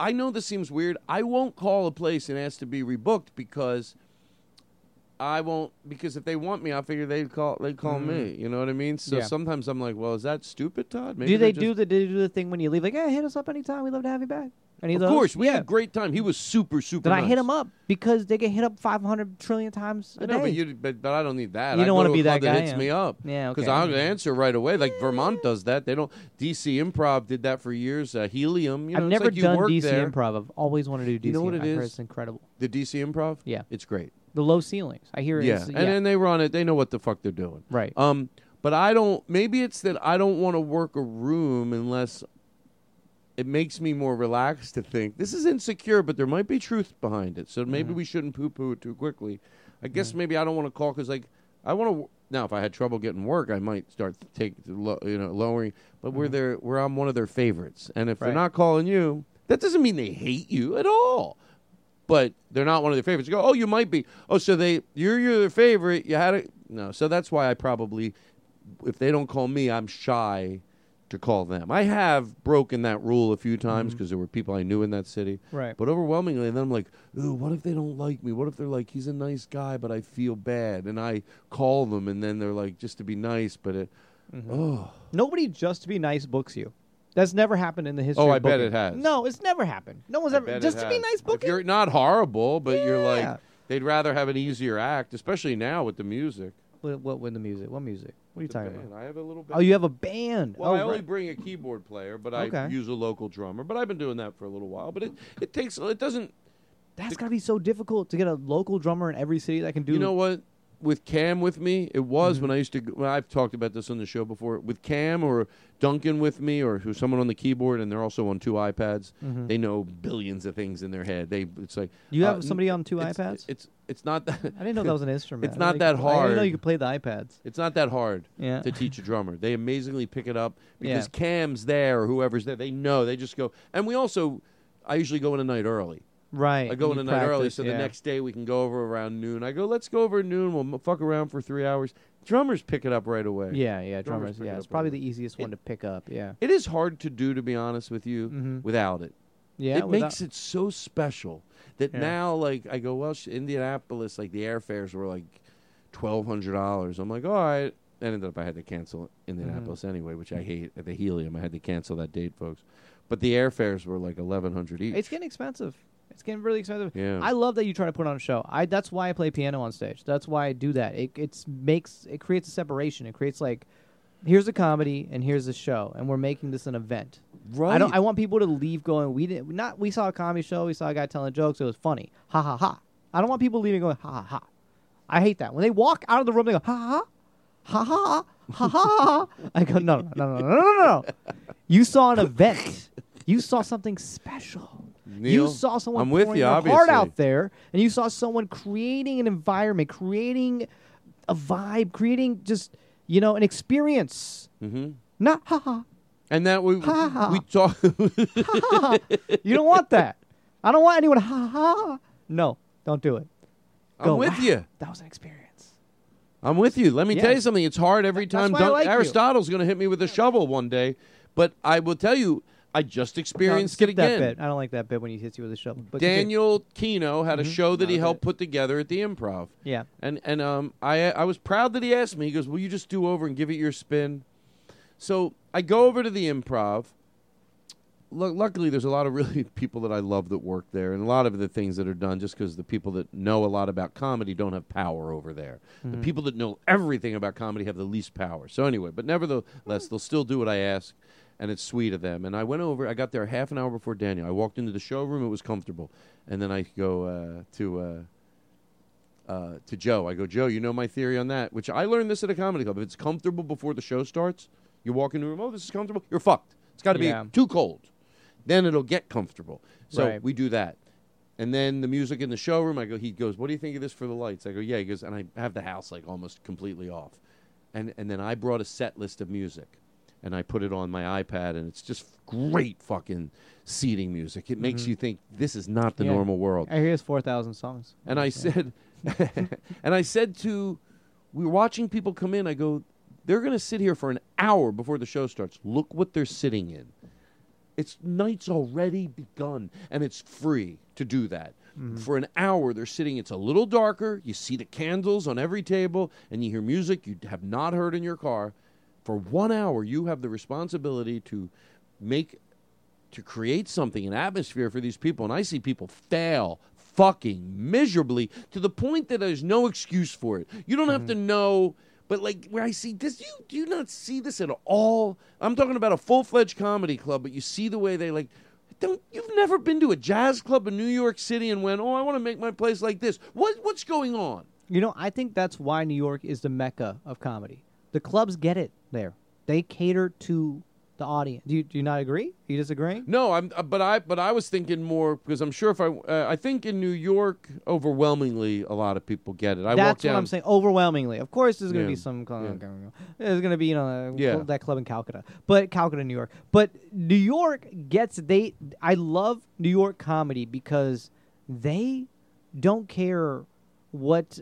I know this seems weird. I won't call a place and ask to be rebooked because I won't because if they want me, I figure they'd call they'd call mm-hmm. me. You know what I mean? So. Yeah. sometimes I'm like, well, is that stupid, Todd? do they're just- do the do they do the thing when you leave? Like, hey, hit us up anytime. We'd love to have you back. Any Of of course, we yeah. had a great time. He was super, super. Then I hit him up because they get hit up 500 trillion times a I know, day. but, you, but but I don't need that. You I don't wanna to be that guy, hits yeah. me up. Yeah, because okay. I'll answer right away. Like Vermont does that. They don't. DC Improv did that for years. Uh, Helium. You know, I've never like you done DC there. Improv. I've always wanted to do DC. You know what it is? It's incredible. The DC Improv. Yeah. it's great. The low ceilings. I hear Yeah, it's and yeah. then they run it. They know what the fuck they're doing. Right. Um, but I don't. Maybe it's that I don't want to work a room unless it makes me more relaxed to think this is insecure, but there might be truth behind it. So maybe Mhm. we shouldn't poo-poo it too quickly. I guess Mm-hmm. maybe I don't want to call because like I want to. Now, if I had trouble getting work, I might start to take lo- you know lowering. But we're there. Where I'm one of their favorites, and if they're Mm-hmm. Right. not calling you, that doesn't mean they hate you at all. But they're not one of their favorites. You go, oh, you might be. Oh, so they you're you're their favorite. You had it. No, so that's why I probably, if they don't call me, I'm shy to call them. I have broken that rule a few times because there were people I knew in that city. Right. But overwhelmingly, then I'm like, ooh, what if they don't like me? What if they're like, he's a nice guy, but I feel bad, and I call them, and then they're like, just to be nice, but it, Mm-hmm. oh, Nobody just to be nice books you. That's never happened in the history. Oh, of I bet it has. No, it's never happened. No one's I ever just to be has. nice If booking. you're not horrible, but you're like, they'd rather have an easier act, especially now with the music. What, what with the music? What music? What are you talking band. about? I have a little. Oh, you have a band. Well, oh, I only right. bring a keyboard player, but Okay. I use a local drummer. But I've been doing that for a little while. But it, it takes it doesn't. That's gotta be so difficult to get a local drummer in every city that can do. You know what? With Cam with me, it was Mm-hmm. when I used to. Well, I've talked about this on the show before. With Cam or Duncan with me, or who's someone on the keyboard, and they're also on two iPads. Mhm. They know billions of things in their head. They it's like You uh, have somebody on two it's- iPads? It's it's not that. I didn't know that was an *laughs* instrument. It's not didn't that hard. I didn't know you could play the iPads. It's not that hard Yeah. to teach a drummer. They amazingly pick it up *laughs* because Yeah. Cam's there or whoever's there. They know. They just go. And we also, I usually go in a night early. Right. I go in the night early, so yeah. the next day we can go over around noon. I go, let's go over noon. We'll m- fuck around for three hours. Drummers pick it up right away. Yeah, yeah, drummers. pick Yeah, it it's probably right the easiest It- one to pick up. Yeah. It is hard to do, to be honest with you, Mhm. without it. Yeah, it makes it so special that Yeah. now, like, I go, well, sh- Indianapolis, like the airfares were like twelve hundred dollars. I'm like, all right. And ended up I had to cancel Indianapolis Mm-hmm. anyway, which I hate at the Helium. I had to cancel that date, folks. but the airfares were like eleven hundred each. It's getting expensive it's getting really expensive. Yeah. I love that you try to put on a show. I that's why I play piano on stage. That's why I do that. It it's makes it creates a separation. It creates like here's a comedy and here's a show and we're making this an event. Right. I don't I want people to leave going we didn't not we saw a comedy show, we saw a guy telling jokes, it was funny. Ha ha ha. I don't want people leaving going ha ha ha. I hate that. When they walk out of the room they go ha ha ha ha ha ha. ha. *laughs* I go no no no no no no no. You saw an event. You saw something special you saw someone I'm pouring you, their heart out there, and you saw someone creating an environment, creating a vibe, creating just you know an experience. Mm-hmm. Not ha ha. And that we Ha, ha. we talk. ha. You don't want that. I don't want anyone ha ha. No, don't do it. I'm with "Wow, you. That was an experience. I'm with you. Let me tell you something. It's hard every time. Dun- like. Aristotle's going to hit me with a shovel one day, but I will tell you, I just experienced it again. that bit. I don't like that bit when he hits you with a shovel. But. Daniel Kinno had a Mhm. show that he Not a helped put together at the Improv. Yeah. and and um, I I was proud that he asked me. He goes, "Will you just do over and give it your spin?" So I go over to the Improv. Lu luckily, there's a lot of really *laughs* people that I love that work there, and a lot of the things that are done just because the people that know a lot about comedy don't have power over there. The Mhm. people that know everything about comedy have the least power. So anyway, but nevertheless, they'll still do what I ask, and it's sweet of them. And I went over. I got there half an hour before Daniel. I walked into the showroom. It was comfortable, and then I go uh, to. Uh, uh, to Joe. I go, Joe, you know my theory on that, which I learned this at a comedy club. If it's comfortable before the show starts, you walk into a room, oh, this is comfortable, you're fucked. It's got to Yeah. be too cold. Then it'll get comfortable. So Right. we do that. And then the music in the showroom, I go, he goes, what do you think of this for the lights? I go, yeah. He goes, and I have the house like almost completely off. And, and then I brought a set list of music and I put it on my iPad and it's just great fucking seating music. It makes Mhm. you think this is not the Yeah. normal world. I hear his four thousand songs. And I said, *laughs* and I said to, we were watching people come in. I go, they're going to sit here for an hour before the show starts. Look what they're sitting in. It's night's already begun, and it's free to do that. Mhm. For an hour, they're sitting. It's a little darker. You see the candles on every table, and you hear music you have not heard in your car. For one hour, you have the responsibility to make to create something, an atmosphere for these people. And I see people fail fucking miserably to the point that there's no excuse for it. You don't have to mm-hmm. know, but like where I see this, you do you not see this at all? I'm talking about a full fledged comedy club, but you see the way they like. Don't you've never been to a jazz club in New York City and went, oh, I want to make my place like this. What what's going on? You know, I think that's why New York is the mecca of comedy. The clubs get it there. They cater to the audience. Do you, do you not agree? You disagree? No, I'm, uh, but I, but I was thinking more because I'm sure if I, uh, I think in New York, overwhelmingly, a lot of people get it. I walk That's down. what I'm saying. Overwhelmingly, of course, there's going to Yeah. be some. Yeah. There's going to be you know Yeah. cl- that club in Calcutta, but Calcutta, New York. But New York gets they. I love New York comedy because they don't care what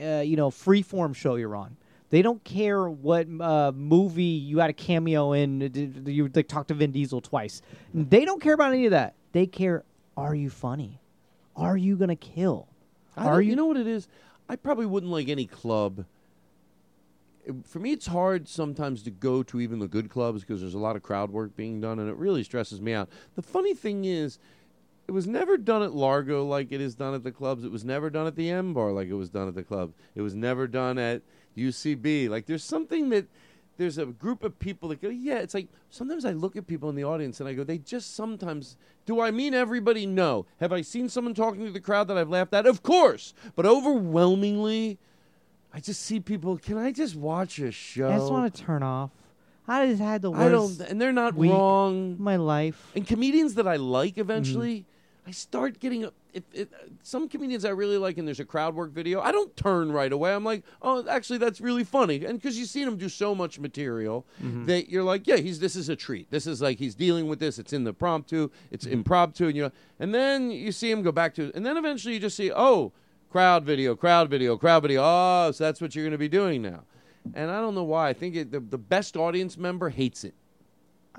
uh, you know freeform show you're on. They don't care what uh, movie you had a cameo in. You like talk to Vin Diesel twice. They don't care about any of that. They care. Are you funny? Are you gonna kill? I Are you? You know what it is? I probably wouldn't like any club. For me, it's hard sometimes to go to even the good clubs because there's a lot of crowd work being done, and it really stresses me out. The funny thing is, it was never done at Largo like it is done at the clubs. It was never done at the M Bar like it was done at the club. It was never done at UCB. Like there's something that there's a group of people that go, yeah. It's like sometimes I look at people in the audience and I go, they just sometimes. Do I mean everybody? No. Have I seen someone talking to the crowd that I've laughed at? Of course. But overwhelmingly, I just see people. Can I just watch a show? I just want to turn off. I just had the worst. I don't, and they're not wrong. My life. And comedians that I like eventually, mm. I start getting. a- If, if some comedians I really like, and there's a crowd work video, I don't turn right away. I'm like, oh, actually, that's really funny, and because you've seen him do so much material Mhm. that you're like, yeah, he's this is a treat. This is like he's dealing with this. It's in the promptu. It's Mm-hmm. impromptu, and you know, and then you see him go back to, and then eventually you just see, oh, crowd video, crowd video, crowd video. Oh, so that's what you're going to be doing now. And I don't know why. I think it, the the best audience member hates it.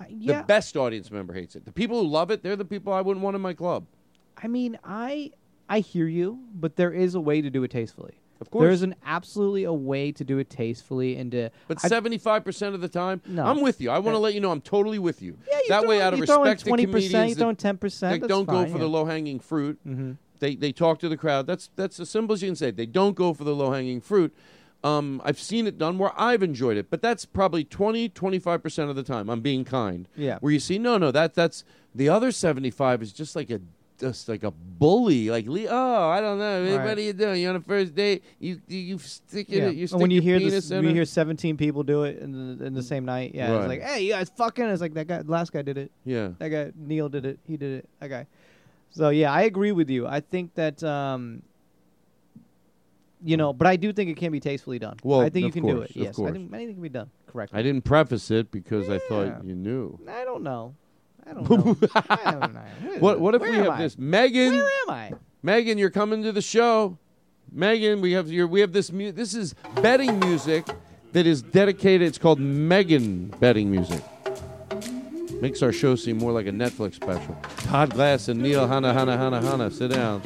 yeah. The best audience member hates it. The people who love it, they're the people I wouldn't want in my club. I mean, I I hear you, but there is a way to do it tastefully. Of course. There's an absolutely a way to do it tastefully and to. But seventy five percent of the time, No. I'm with you. I want to let you know I'm totally with you. Yeah, you that way, out of respect to 20%, comedians, you that- throw 10%, They don't go fine, for the low hanging fruit. Mhm. They they talk to the crowd. That's that's as simple as you can say. They don't go for the low hanging fruit. Um, I've seen it done where I've enjoyed it, but that's probably 20, 25 percent of the time. I'm being kind. Yeah. Where you see, no, no, that that's the other seventy five is just like a just like a bully. Like, oh, I don't know. Right. What are you doing? You on a first date? You you, you stick it. Yeah. You And stick when you hear this, you hear 17 people do it in the, in the same night. Yeah, Right. it's like, hey, you guys fucking. It's like that guy, last guy did it. Yeah. that guy Neel did it. He did it. That guy. So yeah, I agree with you. I think that um, you know, but I do think it can be tastefully done. Well, I think you can do it. Yes, I course. think, I think it can be done correctly. I didn't preface it because I thought you knew. I don't know. I don't know. I don't know. *laughs* What what if Where we am have I? this, Megan? Where am I? Megan, you're coming to the show. Megan, we have your we have this mu- this is betting music that is dedicated. It's called Megan betting music. Makes our show seem more like a Netflix special. Todd Glass and Neel Hanna Hanna Hanna Hanna. Sit down.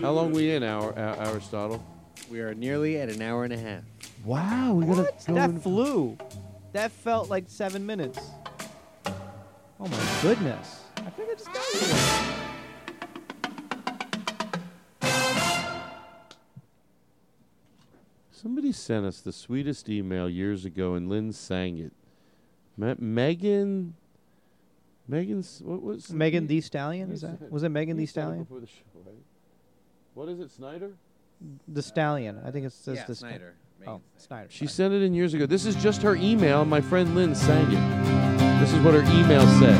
How long we in, our, our Aristotle? We are nearly at an hour and a half. Wow, we gotta What? That flew. That felt like seven minutes. Oh my goodness! I think I just got here. Somebody sent us the sweetest email years ago, and Lynn sang it. Me- Megan. Megan's what was Megan Thee Stallion? Is that was it Megan the You said it Stallion? before the show, right? What is it, Snyder? The Stallion. I think it says Yeah, the Sta- Snyder. Oh, Snyder. She sent it in years ago. This is just her email. My friend Lynn sang it. This is what her email said.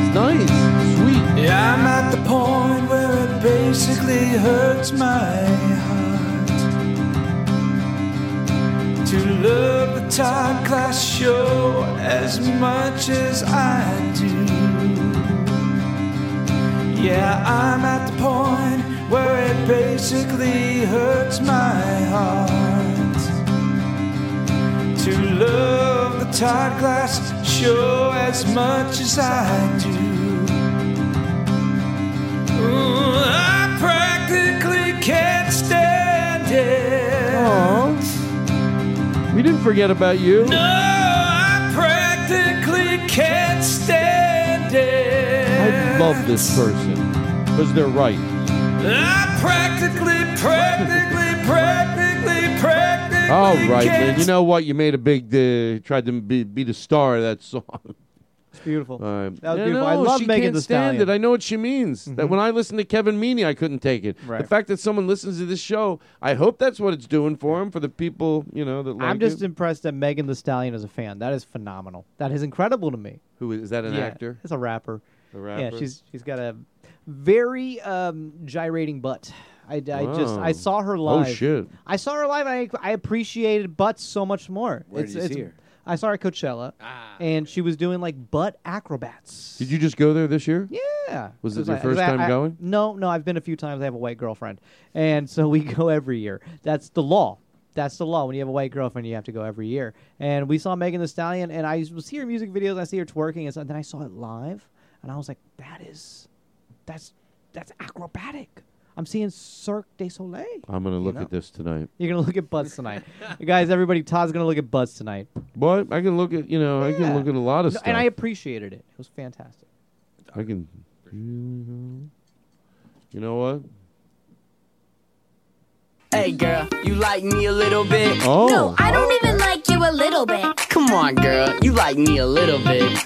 It's nice, sweet. Yeah, I'm at the point where it basically hurts my heart to love the Todd Glass show as much as I do. Yeah, I'm at the point where it basically hurts my heart to love the Todd Glass show as much as I do. Ooh, I practically can't stand it. We didn't forget about you. No, I practically can't stand it. I love this person because they're right. I practically, practically, practically, practically. All right, Lynn. You know what? You made a big. Uh, tried to be, be the star of that *laughs* song. It's beautiful. Right. That was Yeah, beautiful. I love she Megan can't Thee stand Stallion. it. I know what she means. That Mhm. when I listen to Kevin Meaney, I couldn't take it. The fact that someone listens to this show, I hope that's what it's doing for him, for the people you know that like I'm just it. impressed that Megan Thee Stallion is a fan. That is phenomenal. That is incredible to me. Who is, is that? An Yeah, actor? It's a rapper. A rapper. Yeah, she's she's got a very um, gyrating butt. I, I just I saw her live. Oh, live. shit. I saw her live. And I I appreciated butts so much more. Where it's, did you it's, see her? I saw her at Coachella, and she was doing like butt acrobats. Did you just go there this year? Yeah. Was it your like- first I- time I- going? No, no. I've been a few times. I have a white girlfriend, and so we *laughs* go every year. That's the law. That's the law. When you have a white girlfriend, you have to go every year. And we saw Megan Thee Stallion, and I was see her music videos. I see her twerking, and so- then I saw it live, and I was like, "That is, that's that's acrobatic." I'm seeing Cirque du Soleil. I'm gonna look know? at this tonight. You're gonna look at Buzz tonight, *laughs* guys. Everybody, Todd's gonna look at Buzz tonight. What? I can look at you know I can look at a lot of No, stuff. and I appreciated it. It was fantastic. I can. You know what? Hey girl, you like me a little bit? Oh. No, I don't even like you a little bit. Come on, girl, you like me a little bit.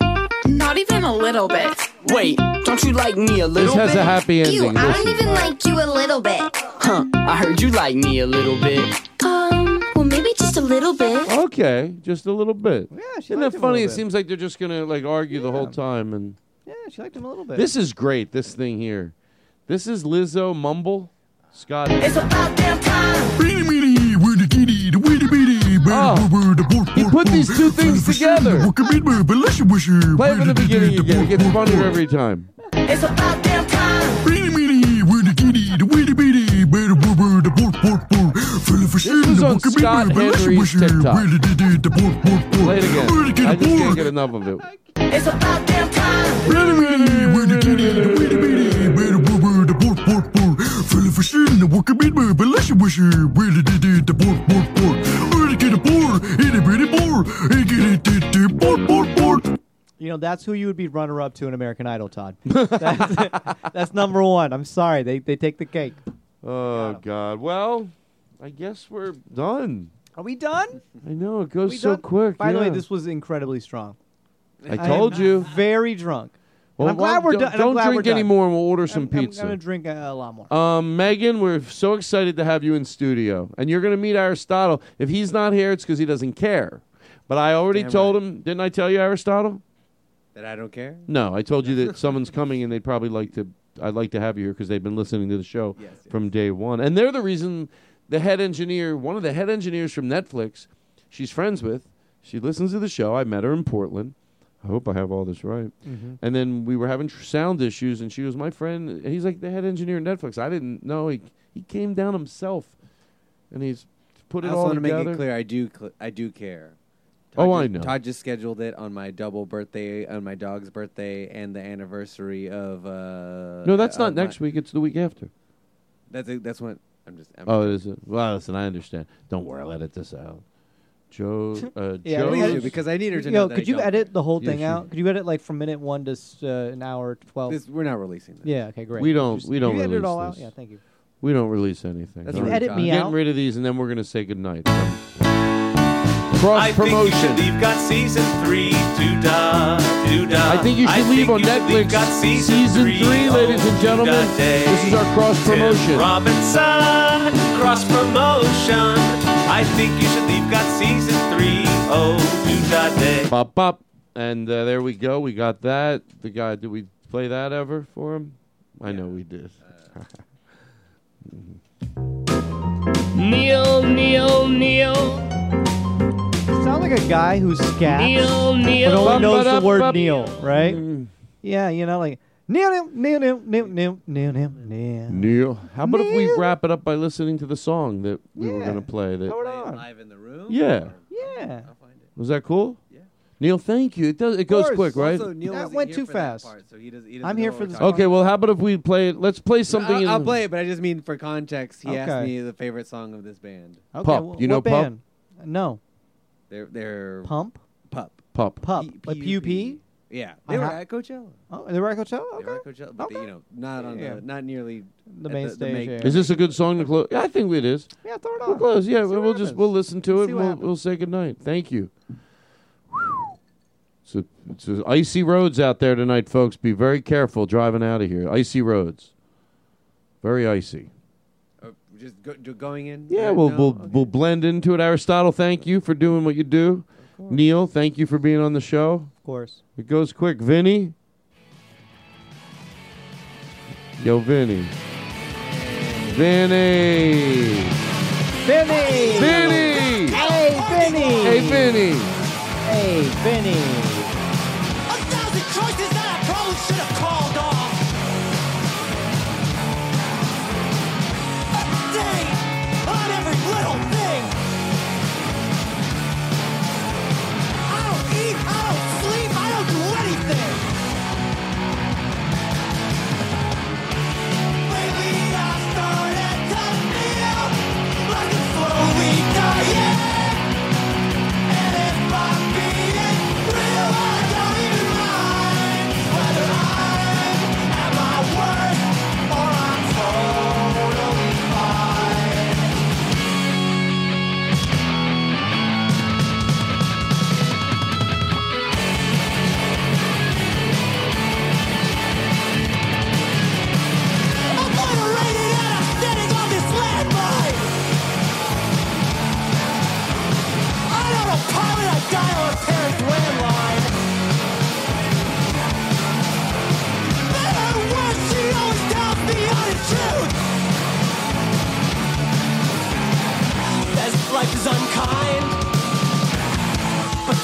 *laughs* Not even a little bit. Wait, don't you like me a little has bit? a happy You, ending. I don't even like you a little bit. Huh, I heard you like me a little bit. Um, well, maybe just a little bit. Okay, just a little bit. Yeah, she Isn't liked that him a funny? little It bit. seems like they're just gonna like argue the whole time, and Yeah, she liked him a little bit. this is great. This thing here, this is Lizzo Mumble, Scott. It's about damn time. Oh, he put these two things together. Play it from the beginning again. It gets funnier every time. It's about damn time. This was on Scott Henry's TikTok. Play it again. I just can't get enough of it. It's about damn time. You know, that's who you would be runner up to in American Idol, Todd. *laughs* That's, that's number one. I'm sorry, they they take the cake. Oh God. Well, I guess we're done. Are we done? I know it goes We so done? quick. By the way, yeah. this was incredibly strong. I told am you. Very drunk. Well, I'm glad we're don't- done. don't drink done. anymore, and we'll order some I'm- pizza. I'm gonna drink a, a lot more. Um, Megan, we're so excited to have you in studio, and you're going to meet Aristotle. If he's not here, it's because he doesn't care. But I already Damn told him, didn't I tell you, Aristotle? That I don't care. No, I told you that someone's coming, and they'd probably like to. I'd like to have you here because they've been listening to the show from day one, and they're the reason. The head engineer, one of the head engineers from Netflix, she's friends with. She listens to the show. I met her in Portland. I hope I have all this right. Mhm. And then we were having tr- sound issues, and she was my friend. He's like the head engineer at Netflix. I didn't know he he came down himself, and he's put it I all want to make it clear, I do, cl- I do care. Oh, Todd I just- know. Todd just scheduled it on my double birthday, on my dog's birthday, and the anniversary of. Uh, no, that's not of my- next week. It's the week after. That's a, that's what I'm just. I'm Oh, is it? Well, listen, I understand. Don't worry, I'll edit this out. Joe, uh, *laughs* Yeah, Joe, we edit- because I need her to Yo, know that could I you don't edit the whole Yeah, thing she- out? Could you edit like from minute one to s- uh, an hour twelve? This- we're not releasing this. Yeah. Okay. Great. We don't. Just- We don't Can you release edit it all this. out? Yeah. Thank you. We don't release anything. That's All rude, edit Todd. me Getting out? rid of these, and then we're going to say goodnight. I Cross think you promotion. should leave. Got season three. Do da do da. I think you should leave on you should leave, Netflix Got season, season three, ladies and gentlemen. This is our cross Tim promotion. Robinson, cross promotion. I think you should leave. Got season three. Oh, do da day. Bop bop, and uh, there we go. We got that. The guy. Did we play that ever for him? I know we did. *laughs* Neel, Neel, Neel. Sound like a guy who scats, Neel, Neel. but only knows the word Bum-ba-da-bum. Neel, right? Yeah, you know, like Neel, Neel, Neel, Neel, Neel, Neel, Neel, Neel. Neel. How about if we wrap it up by listening to the song that we were going to play? That Hold on. live in the room. Yeah. Yeah. I'll find it. was that cool? Yeah. Neel, thank you. It does. It goes quick, right? Also, Neel That went too fast. Part, so he does, he I'm here for we're this okay. Well, how about if we play it? Let's play something. I'll, I'll play it, but I just mean for context. He asked me the favorite song of this band. Okay, Pump. wh- You know what Pump? band? No. They're they're Pump? pup. Pop. Pup. P- yeah, I they were ha- at Coachella. Oh, they were at Coachella. They Okay. were at Coachella, but they, you know, not on Yeah. the not nearly The at main the stage, main- yeah. Is this a good song to close? Yeah, I think it is. Yeah, throw it We'll on. close. Yeah, See we'll what just happens. we'll listen to it. See And what we'll, happens. we'll say goodnight. Thank you. It's, a, it's icy roads out there tonight, folks. Be very careful driving out of here. Icy roads. Very icy. Uh, just go, do- going in. Yeah, right we'll now? we'll Okay. we'll blend into it. Aristotle, thank you for doing what you do. Neel, thank you for being on the show. Of course. It goes quick. Vinny. Yo, Vinny. Vinny. Vinny. Vinny. Hey, Vinny. Hey, Vinny. Hey, Vinny. A thousand choices that I probably should have called off. A day on every little thing.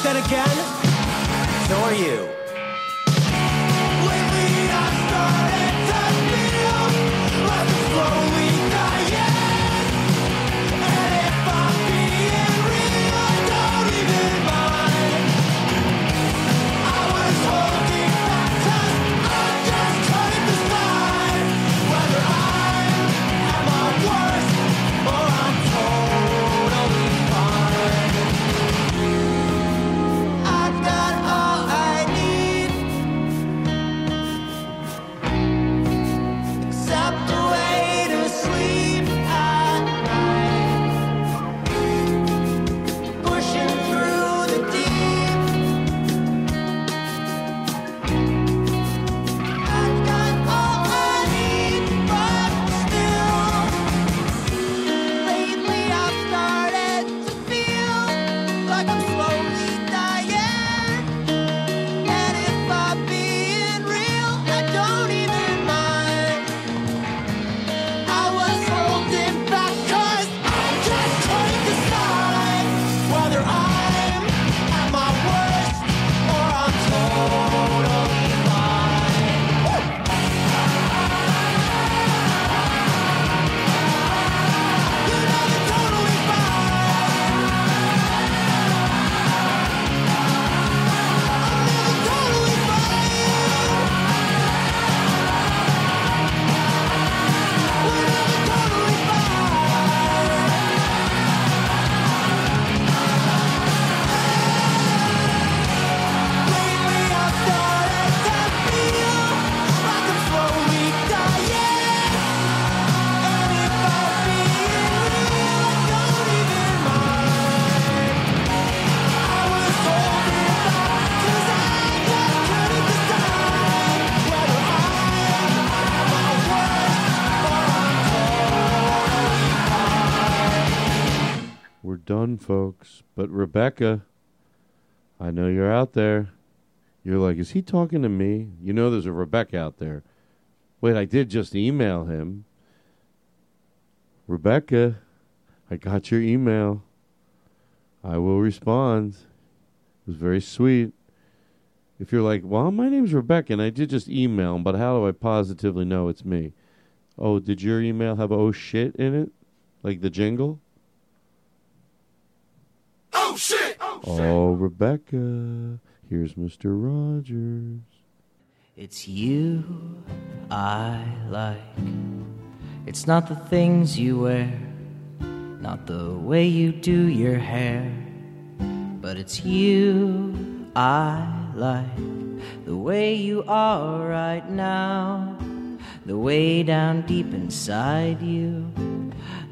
Then again, so are you. But Rebecca, I know you're out there. You're like, is he talking to me? You know, there's a Rebecca out there. Wait, I did just email him. Rebecca, I got your email. I will respond. It was very sweet. If you're like, well, my name's Rebecca, and I did just email him, but how do I positively know it's me? Oh, did your email have oh shit in it? Like the jingle? Oh, oh shit! Oh, Rebecca. Here's Mr. Rogers. It's you I like. It's not the things you wear, not the way you do your hair, but it's you I like. The way you are right now, the way down deep inside you.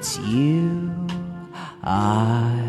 It's you I.